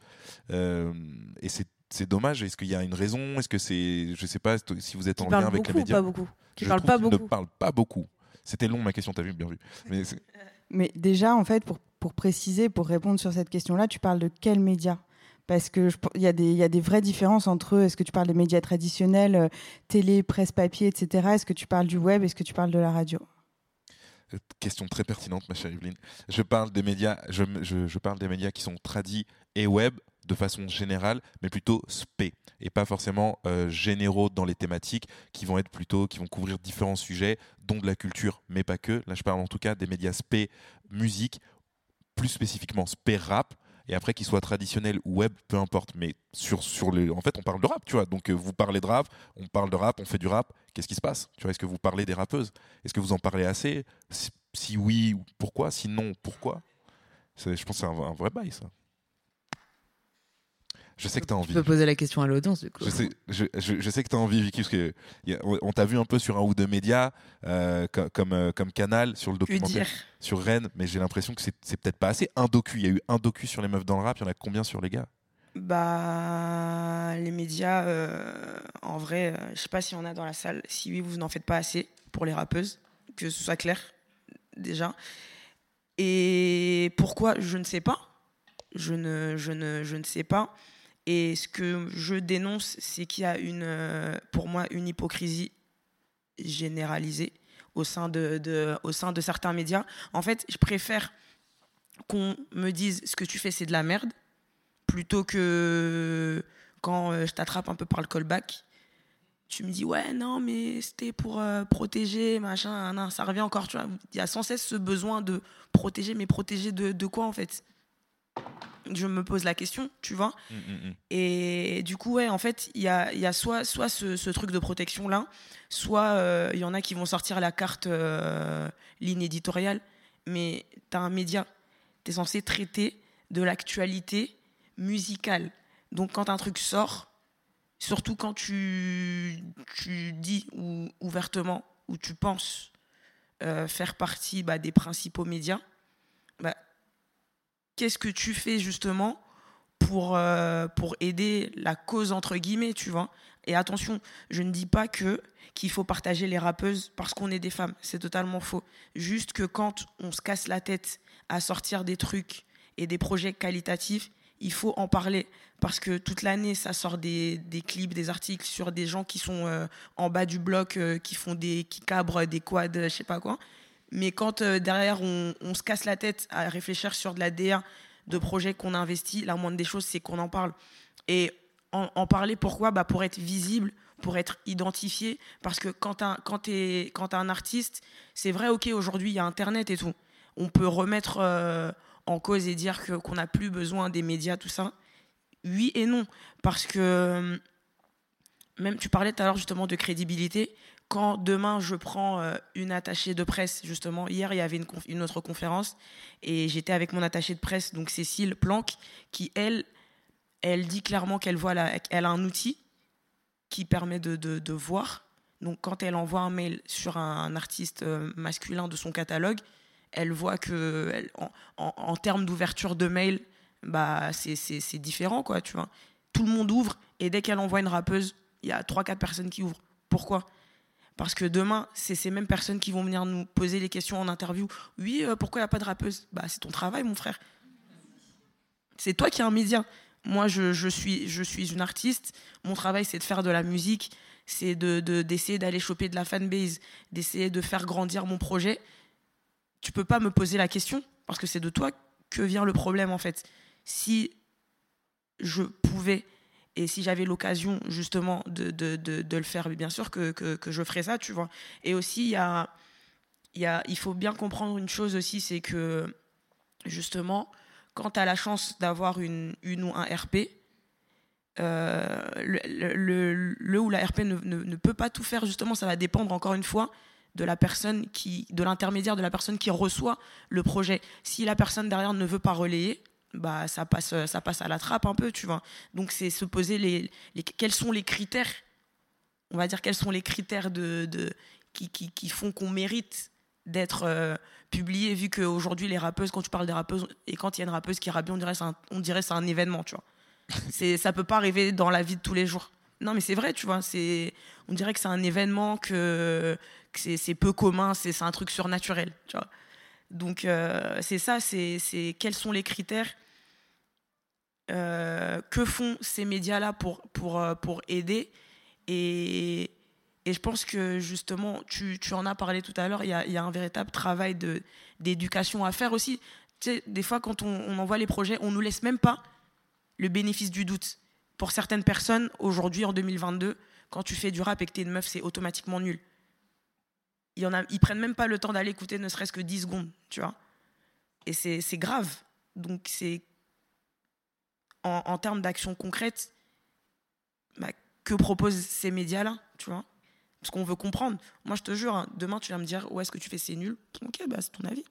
et c'est c'est dommage. Est-ce qu'il y a une raison Est-ce que c'est, je sais pas, si vous êtes en lien avec les médias Pas beaucoup? Parle pas beaucoup. Ne parle pas beaucoup. C'était long ma question, t'as vu, bien vu. Mais, Mais, déjà, en fait, pour, pour préciser, pour répondre sur cette question-là, tu parles de quels médias parce qu'il y, a des, y a des vraies différences entre est-ce que tu parles des médias traditionnels, euh, télé, presse, papier, etc. Est-ce que tu parles du web Est-ce que tu parles de la radio? Euh, Question très pertinente, ma chère Evelyne. Je parle des médias, je, je, je parle des médias qui sont tradis et web de façon générale, mais plutôt spé et pas forcément euh, généraux dans les thématiques qui vont être plutôt qui vont couvrir différents sujets, dont de la culture, mais pas que. Là, je parle en tout cas des médias spé musique, plus spécifiquement spé rap. Et après, qu'ils soient traditionnels ou web, peu importe. Mais sur, sur les... en fait, on parle de rap, tu vois. Donc, euh, vous parlez de rap, on parle de rap, on fait du rap. Qu'est-ce qui se passe? Tu vois, est-ce que vous parlez des rappeuses? Est-ce que vous en parlez assez? Si, si, oui, pourquoi? Sinon, pourquoi? Je pense que c'est un, un vrai bail, ça. Je sais que tu as envie. Tu peux poser la question à l'audience, du coup. Je sais, je, je, sais que tu as envie, Vicky, parce que on t'a vu un peu sur un ou deux médias, euh, comme, euh, comme, Canal, sur le documentaire sur Rennes, mais j'ai l'impression que c'est peut-être pas assez. Un docu, il y a eu un docu sur les meufs dans le rap, il y en a combien sur les gars? Bah, les médias, euh, en vrai, je sais pas si on a dans la salle. Si oui, vous n'en faites pas assez pour les rappeuses, que ce soit clair, déjà. Et pourquoi? Je ne sais pas. Je ne, je ne, je ne sais pas. Et ce que je dénonce, c'est qu'il y a une, euh, pour moi une hypocrisie généralisée au sein de, au sein de certains médias. En fait, je préfère qu'on me dise ce que tu fais, c'est de la merde, plutôt que quand euh, je t'attrape un peu par le callback, tu me dis ouais non mais c'était pour euh, protéger machin, ça revient encore. Il y a sans cesse ce besoin de protéger, mais protéger de quoi en fait? Je me pose la question, tu vois. Mm, mm, mm. Et du coup, ouais, en fait, il y a, y a, soit, soit ce, truc de protection-là, soit euh, il y en a qui vont sortir la carte euh, ligne éditoriale, mais tu as un média, tu es censé traiter de l'actualité musicale. Donc quand un truc sort, surtout quand tu, tu dis ou, ouvertement ou tu penses euh, faire partie bah, des principaux médias, bah, qu'est-ce que tu fais justement pour, euh, pour aider la cause entre guillemets, tu vois? Et attention, je ne dis pas que qu'il faut partager les rappeuses parce qu'on est des femmes, c'est totalement faux. Juste que quand on se casse la tête à sortir des trucs et des projets qualitatifs, il faut en parler parce que toute l'année, ça sort des, des, clips, des articles sur des gens qui sont euh, en bas du bloc, euh, qui font des, qui cabrent des quads, je sais pas quoi. Mais quand euh, derrière, on, se casse la tête à réfléchir sur de la DA, de projets qu'on a investis, la moindre des choses, c'est qu'on en parle. Et en, parler, pourquoi? Bah Pour être visible, pour être identifié. Parce que quand tu quand es, un artiste, c'est vrai, ok, aujourd'hui, il y a Internet et tout. On peut remettre en cause et dire qu'on n'a plus besoin des médias, tout ça oui et non. Parce que, euh, même tu parlais tout à l'heure justement de crédibilité. Quand demain je prends euh, une attachée de presse, justement, hier il y avait une, autre conférence et j'étais avec mon attachée de presse, donc Cécile Planck, qui elle, elle dit clairement qu'elle voit elle a un outil qui permet de, voir. Donc quand elle envoie un mail sur un, artiste euh, masculin de son catalogue, elle voit que en termes d'ouverture de mail, bah c'est différent, quoi, tu vois. Tout le monde ouvre, et dès qu'elle envoie une rappeuse, il y a 3-4 personnes qui ouvrent. Pourquoi? Parce que demain, c'est ces mêmes personnes qui vont venir nous poser les questions en interview. Oui, euh, pourquoi il n'y a pas de rappeuse? Bah, c'est ton travail, mon frère. C'est toi qui es un média. Moi, je, suis, je suis une artiste. Mon travail, c'est de faire de la musique, c'est d'essayer de, d'essayer d'aller choper de la fanbase, d'essayer de faire grandir mon projet. Tu peux pas me poser la question, parce que c'est de toi que vient le problème, en fait si je pouvais et si j'avais l'occasion justement de, de, de, le faire, bien sûr que, que, que, je ferais ça, tu vois. Et aussi, il y a, y a, il faut bien comprendre une chose aussi, c'est que justement, quand tu as la chance d'avoir une, une ou un RP, euh, le, le, ou la RP ne, ne, ne, peut pas tout faire, justement, ça va dépendre encore une fois de la personne qui, de l'intermédiaire de la personne qui reçoit le projet. Si la personne derrière ne veut pas relayer, bah ça passe ça passe à la trappe un peu tu vois. Donc c'est se poser les, quels sont les critères? On va dire quels sont les critères de, de qui, qui, qui, font qu'on mérite d'être euh, publié vu qu'aujourd'hui les rappeuses quand tu parles des rappeuses et quand il y a une rappeuse qui rappe on dirait c'est un, on dirait c'est un événement tu vois. C'est ça peut pas arriver dans la vie de tous les jours. Non mais c'est vrai tu vois c'est on dirait que c'est un événement que, que c'est peu commun c'est un truc surnaturel tu vois donc euh, c'est ça, c'est quels sont les critères euh, que font ces médias-là pour, pour, euh, pour aider et, et, je pense que justement, tu, tu en as parlé tout à l'heure, il y a, y a, un véritable travail d'éducation à faire aussi. Tu sais, des fois, quand on, on, envoie les projets, on ne nous laisse même pas le bénéfice du doute. Pour certaines personnes, aujourd'hui, en 2022, quand tu fais du rap et que tu es une meuf, c'est automatiquement nul il ils prennent même pas le temps d'aller écouter ne serait-ce que 10 secondes, tu vois. Et c'est grave. Donc, c'est. En, termes d'action concrète, bah, que proposent ces médias-là, tu vois? Parce qu'on veut comprendre. Moi, je te jure, hein, demain, tu vas me dire, ouais, est-ce que tu fais c'est nul Ok, bah, c'est ton avis.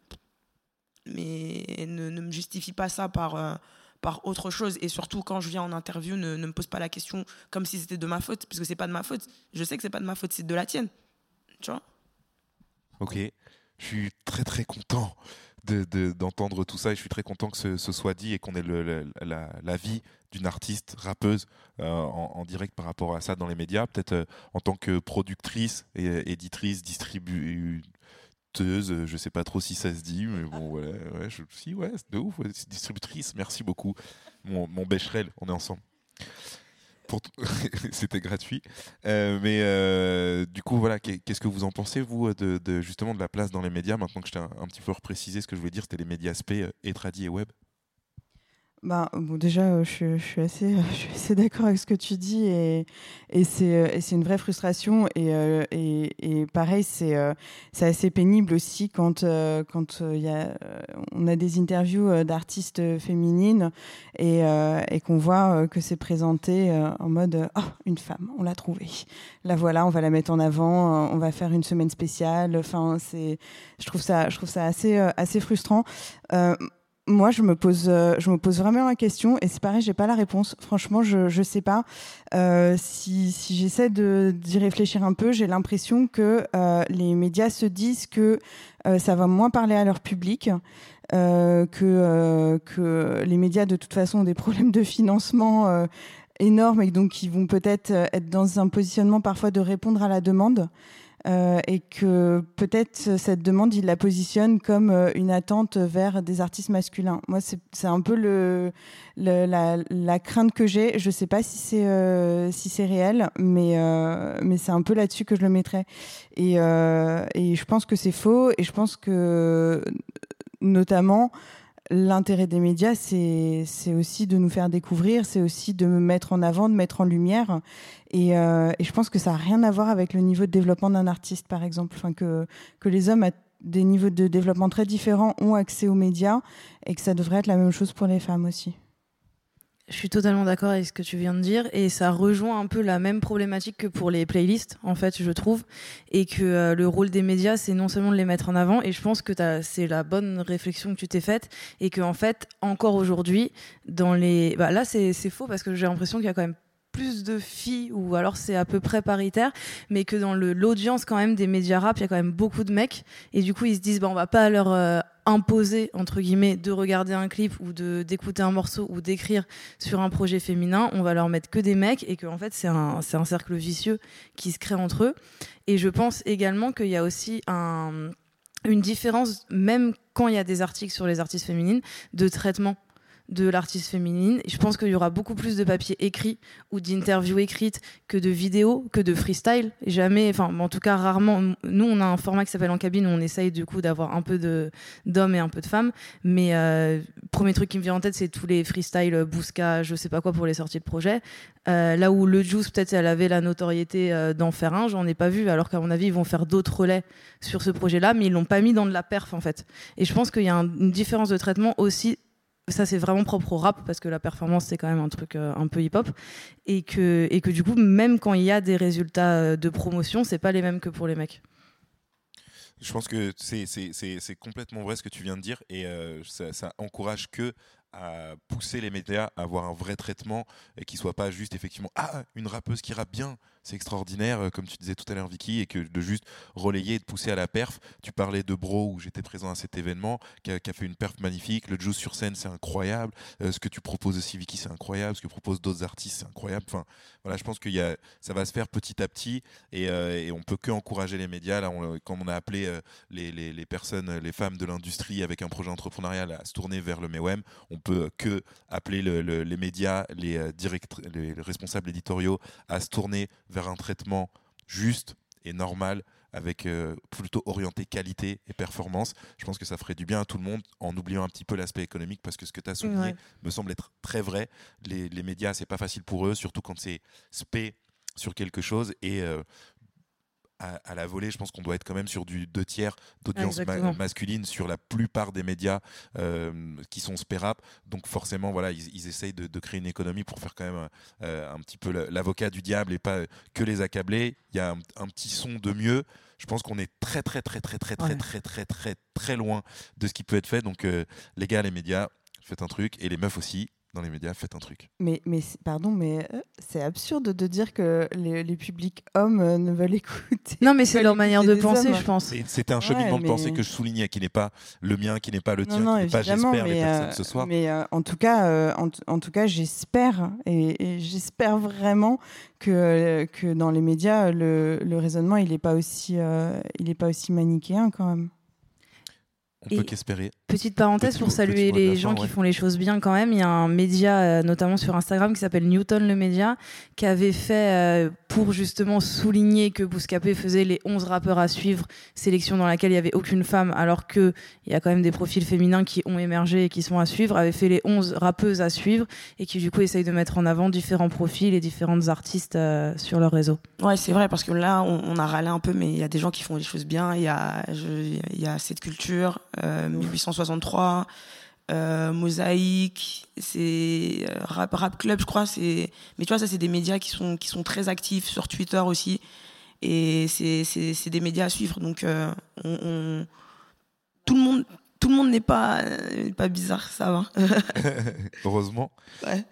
Mais ne, me justifie pas ça par, euh, par autre chose. Et surtout, quand je viens en interview, ne, ne me pose pas la question comme si c'était de ma faute, parce que c'est pas de ma faute. Je sais que c'est pas de ma faute, c'est de la tienne. Tu vois? Ok, je suis très très content d'entendre de, tout ça et je suis très content que ce, soit dit et qu'on ait le, la, vie d'une artiste rappeuse euh, en, direct par rapport à ça dans les médias, peut-être euh, en tant que productrice et éditrice, distributeuse, je sais pas trop si ça se dit, mais bon, ouais, ouais je, si, ouais, c'est de ouf, distributrice, merci beaucoup, mon, mon Becherel, on est ensemble. c'était gratuit. Euh, mais euh, du coup, voilà, qu'est-ce que vous en pensez, vous, de, justement de la place dans les médias? Maintenant que je t'ai un, petit peu reprécisé ce que je voulais dire, c'était les médias SP euh, et tradi et web. Bah, bon, déjà, euh, je, je, suis assez, je suis assez d'accord avec ce que tu dis et, et c'est euh, une vraie frustration. Et, euh, et, et pareil, c'est c'est assez pénible aussi quand, quand y a, on a des interviews d'artistes féminines et, et qu'on voit que c'est présenté en mode Oh, une femme, on l'a trouvée. La voilà, on va la mettre en avant, on va faire une semaine spéciale. Enfin, je trouve ça, je trouve ça assez, assez frustrant moi, je me pose, euh, je me pose vraiment la question et c'est pareil, j'ai pas la réponse. Franchement, je, je sais pas. Euh, si, si j'essaie d'y réfléchir un peu, j'ai l'impression que euh, les médias se disent que ça va moins parler à leur public, que que les médias de toute façon ont des problèmes de financement énormes et donc ils vont peut-être être dans un positionnement parfois de répondre à la demande. Euh, et que peut-être cette demande, il la positionne comme euh, une attente vers des artistes masculins. Moi, c'est un peu le, la, la, crainte que j'ai. Je ne sais pas si c'est euh, si c'est réel, mais, mais c'est un peu là-dessus que je le mettrais. Et, et je pense que c'est faux, et je pense que notamment l'intérêt des médias, c'est aussi de nous faire découvrir, c'est aussi de me mettre en avant, de mettre en lumière. Et, euh, je pense que ça n'a rien à voir avec le niveau de développement d'un artiste, par exemple. Enfin, que, que les hommes à des niveaux de développement très différents ont accès aux médias et que ça devrait être la même chose pour les femmes aussi. Je suis totalement d'accord avec ce que tu viens de dire et ça rejoint un peu la même problématique que pour les playlists en fait je trouve. Et que euh, le rôle des médias c'est non seulement de les mettre en avant et je pense que c'est la bonne réflexion que tu t'es faite et que en fait encore aujourd'hui dans les bah, là c'est faux parce que j'ai l'impression qu'il y a quand même plus de filles ou alors c'est à peu près paritaire mais que dans l'audience quand même des médias rap il y a quand même beaucoup de mecs et du coup ils se disent bah on va pas leur euh, imposer entre guillemets de regarder un clip ou de d'écouter un morceau ou d'écrire sur un projet féminin on va leur mettre que des mecs et que en fait c'est un un cercle vicieux qui se crée entre eux. Et je pense également qu'il y a aussi un une différence même quand il y a des articles sur les artistes féminines de traitement de l'artiste féminine. Je pense qu'il y aura beaucoup plus de papiers écrits ou d'interviews écrites que de vidéos, que de freestyle. Jamais, enfin, en tout cas, rarement. Nous, on a un format qui s'appelle En cabine où on essaye du coup d'avoir un peu d'hommes et un peu de femmes. Mais euh, premier truc qui me vient en tête, c'est tous les freestyle, euh, Bousca, je sais pas quoi pour les sorties de projet. Euh, là où le Juice, peut-être, elle avait la notoriété d'en faire un, j'en ai pas vu. Alors qu'à mon avis, ils vont faire d'autres relais sur ce projet-là, mais ils l'ont pas mis dans de la perf en fait. Et je pense qu'il y a une différence de traitement aussi ça c'est vraiment propre au rap parce que la performance c'est quand même un truc euh, un peu hip-hop et que et que du coup même quand il y a des résultats euh, de promotion c'est pas les mêmes que pour les mecs. Je pense que c'est complètement vrai ce que tu viens de dire et euh, ça, ça, encourage que à pousser les médias à avoir un vrai traitement et qui soit pas juste effectivement ah une rappeuse qui rappe bien c'est extraordinaire, euh, comme tu disais tout à l'heure, Vicky, et que de juste relayer et de pousser à la perf. Tu parlais de Bro, où j'étais présent à cet événement, qui a, fait une perf magnifique. Le Juice sur scène, c'est incroyable. Euh, ce que tu proposes aussi, Vicky, c'est incroyable. Ce que proposent d'autres artistes, c'est incroyable. Enfin, voilà, je pense que ça va se faire petit à petit, et, euh, et on peut que encourager les médias. Là, on, comme on a appelé les, les, personnes, les femmes de l'industrie avec un projet entrepreneurial à se tourner vers le MEWEM, on peut que appeler le, les médias, les, les responsables éditoriaux à se tourner vers un traitement juste et normal avec euh, plutôt orienté qualité et performance. Je pense que ça ferait du bien à tout le monde en oubliant un petit peu l'aspect économique parce que ce que tu as souligné me semble être très vrai. Les, les médias, c'est pas facile pour eux, surtout quand c'est spé sur quelque chose et euh, à, la volée, je pense qu'on doit être quand même sur du deux tiers d'audience masculine sur la plupart des médias euh, qui sont spérap. Donc forcément, voilà, ils, essayent de, créer une économie pour faire quand même euh, un petit peu l'avocat du diable et pas que les accabler. Il y a un, petit son de mieux. Je pense qu'on est très très très très très très très très très très loin de ce qui peut être fait. Donc euh, les gars, les médias, faites un truc et les meufs aussi dans les médias, faites un truc. Mais, mais pardon, mais euh, c'est absurde de dire que les, publics hommes euh, ne veulent écouter. Non, mais c'est leur manière de penser, je pense. C'est un cheminement de pensée que je soulignais, qui n'est pas le mien, qui n'est pas le tien, non, qui n'est pas j'espère les personnes euh, ce soir. Mais en tout cas, en, tout cas, j'espère et, j'espère vraiment que que dans les médias, le, le raisonnement il n'est pas aussi il est pas aussi manichéen quand même. On peut qu'espérer. Petite parenthèse pour saluer les gens qui font les choses bien quand même. Il y a un média, euh, notamment sur Instagram, qui s'appelle Newton le média, qui avait fait, euh, pour justement souligner que Bouscapé faisait les 11 rappeurs à suivre, sélection dans laquelle il n'y avait aucune femme, alors qu'il y a quand même des profils féminins qui ont émergé et qui sont à suivre, avait fait les 11 rappeuses à suivre et qui du coup essayent de mettre en avant différents profils et différentes artistes euh, sur leur réseau. Ouais, c'est vrai, parce que là, on, a râlé un peu, mais il y a des gens qui font les choses bien. Il y a, il y a cette culture 1863, euh, euh, Mosaïque, c'est euh, rap, rap Club, je crois. C'est, mais tu vois, ça c'est des médias qui sont qui sont très actifs sur Twitter aussi, et c'est c'est des médias à suivre. Donc on, tout le monde tout le monde n'est pas pas bizarre, ça va. Heureusement.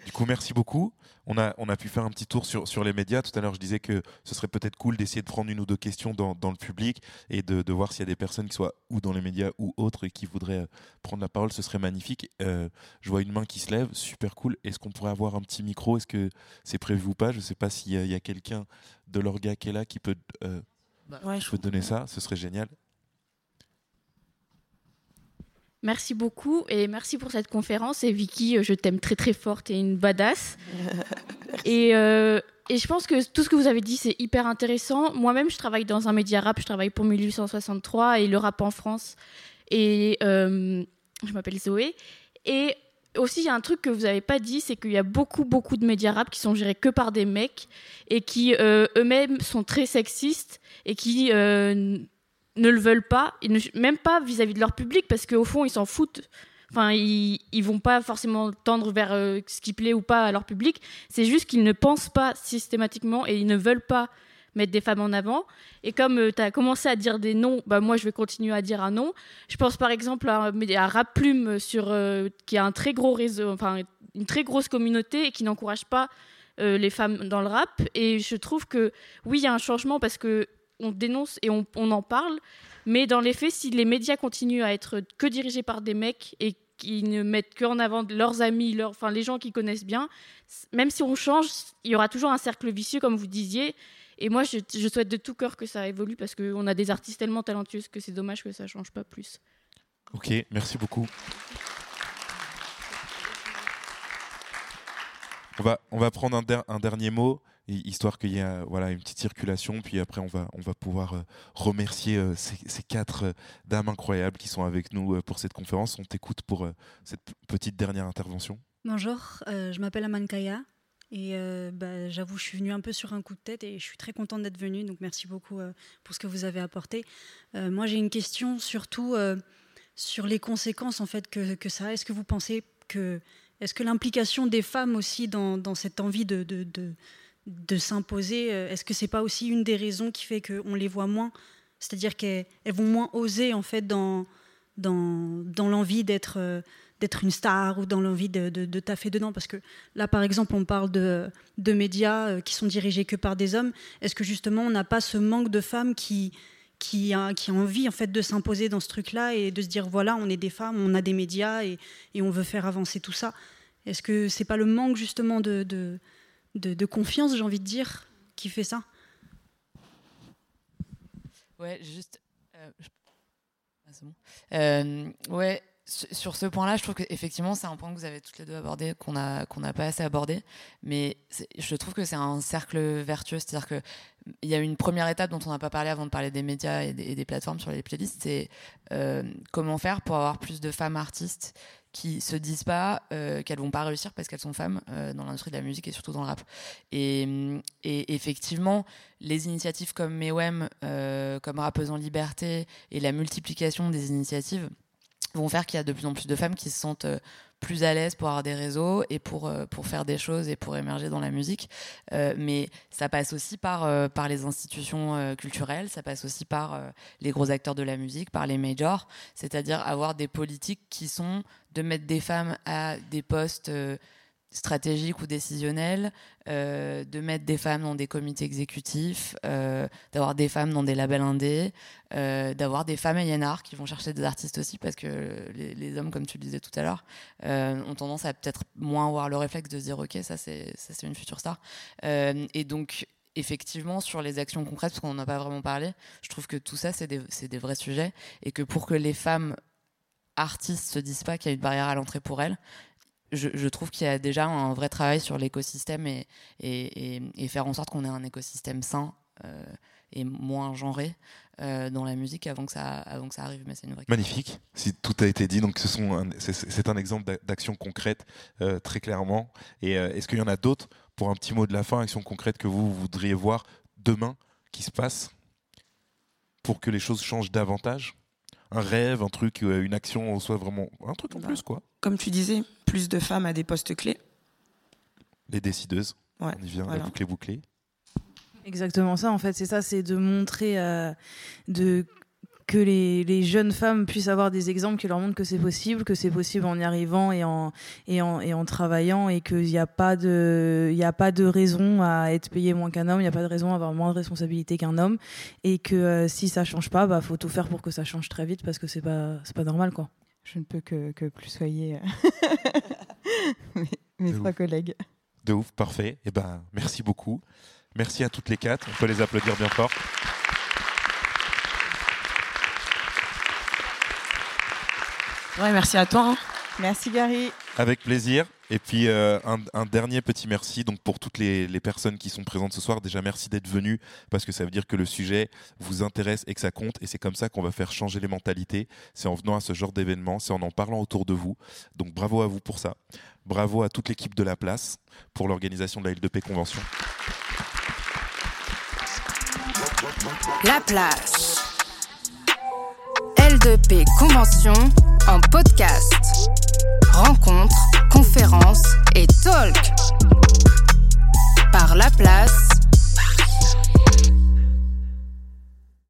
Du coup, merci beaucoup on a, on a pu faire un petit tour sur, sur les médias. Tout à l'heure, je disais que ce serait peut-être cool d'essayer de prendre une ou deux questions dans, dans le public et de, de voir s'il y a des personnes qui soient ou dans les médias ou autres et qui voudraient euh, prendre la parole. Ce serait magnifique. Euh, je vois une main qui se lève, super cool. Est-ce qu'on pourrait avoir un petit micro? Est-ce que c'est prévu ou pas? Je ne sais pas s'il y a, quelqu'un de l'orga qui est là qui peut. Euh, Bah, Ouais, Je peux te donner ça, ce serait génial. Merci beaucoup et merci pour cette conférence. Et Vicky, euh, je t'aime très très forte et une badass. et, euh, et je pense que tout ce que vous avez dit, c'est hyper intéressant. Moi-même, je travaille dans un média rap, je travaille pour 1863 et le rap en France. Et euh, je m'appelle Zoé. Et aussi, il y a un truc que vous n'avez pas dit, c'est qu'il y a beaucoup, beaucoup de médias rap qui sont gérés que par des mecs et qui euh, eux-mêmes sont très sexistes et qui ne le veulent pas, même pas vis-à-vis de leur public, parce qu'au fond, ils s'en foutent. Enfin, ils, ils vont pas forcément tendre vers euh, ce qui plaît ou pas à leur public. C'est juste qu'ils ne pensent pas systématiquement et ils ne veulent pas mettre des femmes en avant. Et comme tu as commencé à dire des noms, bah, moi, je vais continuer à dire un nom. Je pense par exemple à, à Rap euh, qui a un très gros réseau, enfin, une très grosse communauté et qui n'encourage pas euh, les femmes dans le rap. Et je trouve que oui, il y a un changement parce que on dénonce et on, en parle, mais dans les faits, si les médias continuent à être que dirigés par des mecs et qui ne mettent qu'en avant leurs amis, leurs, les gens qu'ils connaissent bien, même si on change, il y aura toujours un cercle vicieux, comme vous disiez. Et moi, je, souhaite de tout cœur que ça évolue parce qu'on a des artistes tellement talentueux que c'est dommage que ça change pas plus. Ok, merci beaucoup. On va, prendre un, der- un dernier mot, histoire qu'il y ait voilà, une petite circulation, puis après on va, on va pouvoir euh, remercier euh, ces, quatre euh, dames incroyables qui sont avec nous pour cette conférence. On t'écoute pour cette petite dernière intervention. Bonjour, je m'appelle Amankaya et euh, bah, j'avoue, je suis venue un peu sur un coup de tête et je suis très contente d'être venue. Donc merci beaucoup pour ce que vous avez apporté. Moi, j'ai une question surtout sur les conséquences en fait que, ça a. Est-ce que vous pensez que est-ce que l'implication des femmes aussi dans, cette envie de, de s'imposer, euh, est-ce que c'est pas aussi une des raisons qui fait qu'on les voit moins? C'est-à-dire qu'elles elles vont moins oser en fait dans, dans, dans l'envie d'être euh, d'être une star ou dans l'envie de, de, de taffer dedans? Parce que là, par exemple, on parle de, de médias euh, qui sont dirigés que par des hommes. Est-ce que justement, on n'a pas ce manque de femmes qui, qui, a, qui a envie en fait de s'imposer dans ce truc-là et de se dire voilà, on est des femmes, on a des médias et, et on veut faire avancer tout ça? Est-ce que c'est pas le manque justement de, de, de, confiance, j'ai envie de dire, qui fait ça Ouais, juste. euh, Ah. Euh, ouais, su- sur ce point-là, je trouve qu'effectivement, c'est un point que vous avez toutes les deux abordé, qu'on n'a pas assez abordé. Mais je trouve que c'est un cercle vertueux. C'est-à-dire que il y a une première étape dont on n'a pas parlé avant de parler des médias et des, et des plateformes sur les playlists, c'est euh, comment faire pour avoir plus de femmes artistes qui se disent pas euh, qu'elles vont pas réussir parce qu'elles sont femmes euh, dans l'industrie de la musique et surtout dans le rap. Et, et effectivement, les initiatives comme Mewem, euh, comme Rappeuse en Liberté et la multiplication des initiatives vont faire qu'il y a de plus en plus de femmes qui se sentent euh, plus à l'aise pour avoir des réseaux et pour, euh, pour faire des choses et pour émerger dans la musique. Euh, mais ça passe aussi par, euh, par les institutions culturelles, ça passe aussi par les gros acteurs de la musique, par les majors, c'est-à-dire avoir des politiques qui sont de mettre des femmes à des postes stratégiques ou décisionnels, euh, de mettre des femmes dans des comités exécutifs, euh, d'avoir des femmes dans des labels indés, euh, d'avoir des femmes A&R qui vont chercher des artistes aussi parce que les, hommes, comme tu le disais tout à l'heure, euh, ont tendance à peut-être moins avoir le réflexe de se dire ok ça c'est une future star. Et donc effectivement sur les actions concrètes parce qu'on n'en a pas vraiment parlé je trouve que tout ça c'est des, des vrais sujets et que pour que les femmes artistes se disent pas qu'il y a une barrière à l'entrée pour elles je, trouve qu'il y a déjà un vrai travail sur l'écosystème et, faire en sorte qu'on ait un écosystème sain euh, et moins genré euh, dans la musique avant que ça, avant que ça arrive. Mais c'est une vraie Magnifique, si tout a été dit. Donc, c'est- un exemple d'a- d'action concrète, euh, très clairement. Et est-ce qu'il y en a d'autres, pour un petit mot de la fin, action concrète que vous voudriez voir demain qui se passe pour que les choses changent davantage? Un rêve, un truc, euh, une action, soit vraiment un truc en Bah. plus, quoi. Comme tu disais, plus de femmes à des postes clés. Les décideuses, Ouais, on y vient, voilà. la boucle est bouclée. Exactement ça, en fait, c'est ça, c'est de montrer euh, de, que les, les jeunes femmes puissent avoir des exemples qui leur montrent que c'est possible, que c'est possible en y arrivant et en, et en, et en travaillant et qu'il n'y a, pas de- il y a pas de raison à être payé moins qu'un homme, il n'y a pas de raison à avoir moins de responsabilités qu'un homme et que euh, si ça change pas, bah faut tout faire pour que ça change très vite parce que c'est pas, pas normal quoi. Je ne peux que, que plus soyer euh, mes, trois ouf. collègues. De ouf, parfait. Et ben, merci beaucoup. Merci à toutes les quatre. On peut les applaudir bien fort. Ouais, merci à toi. hein. Merci Gary. Avec plaisir. Et puis euh, un, un dernier petit merci donc pour toutes les, les personnes qui sont présentes ce soir. Déjà merci d'être venus parce que ça veut dire que le sujet vous intéresse et que ça compte. Et c'est comme ça qu'on va faire changer les mentalités. C'est en venant à ce genre d'événement, c'est en en parlant autour de vous. Donc bravo à vous pour ça. Bravo à toute l'équipe de la place pour l'organisation de la L2P Convention. La plage. L2P Convention en podcast. Rencontres, conférences et talk. Par La Place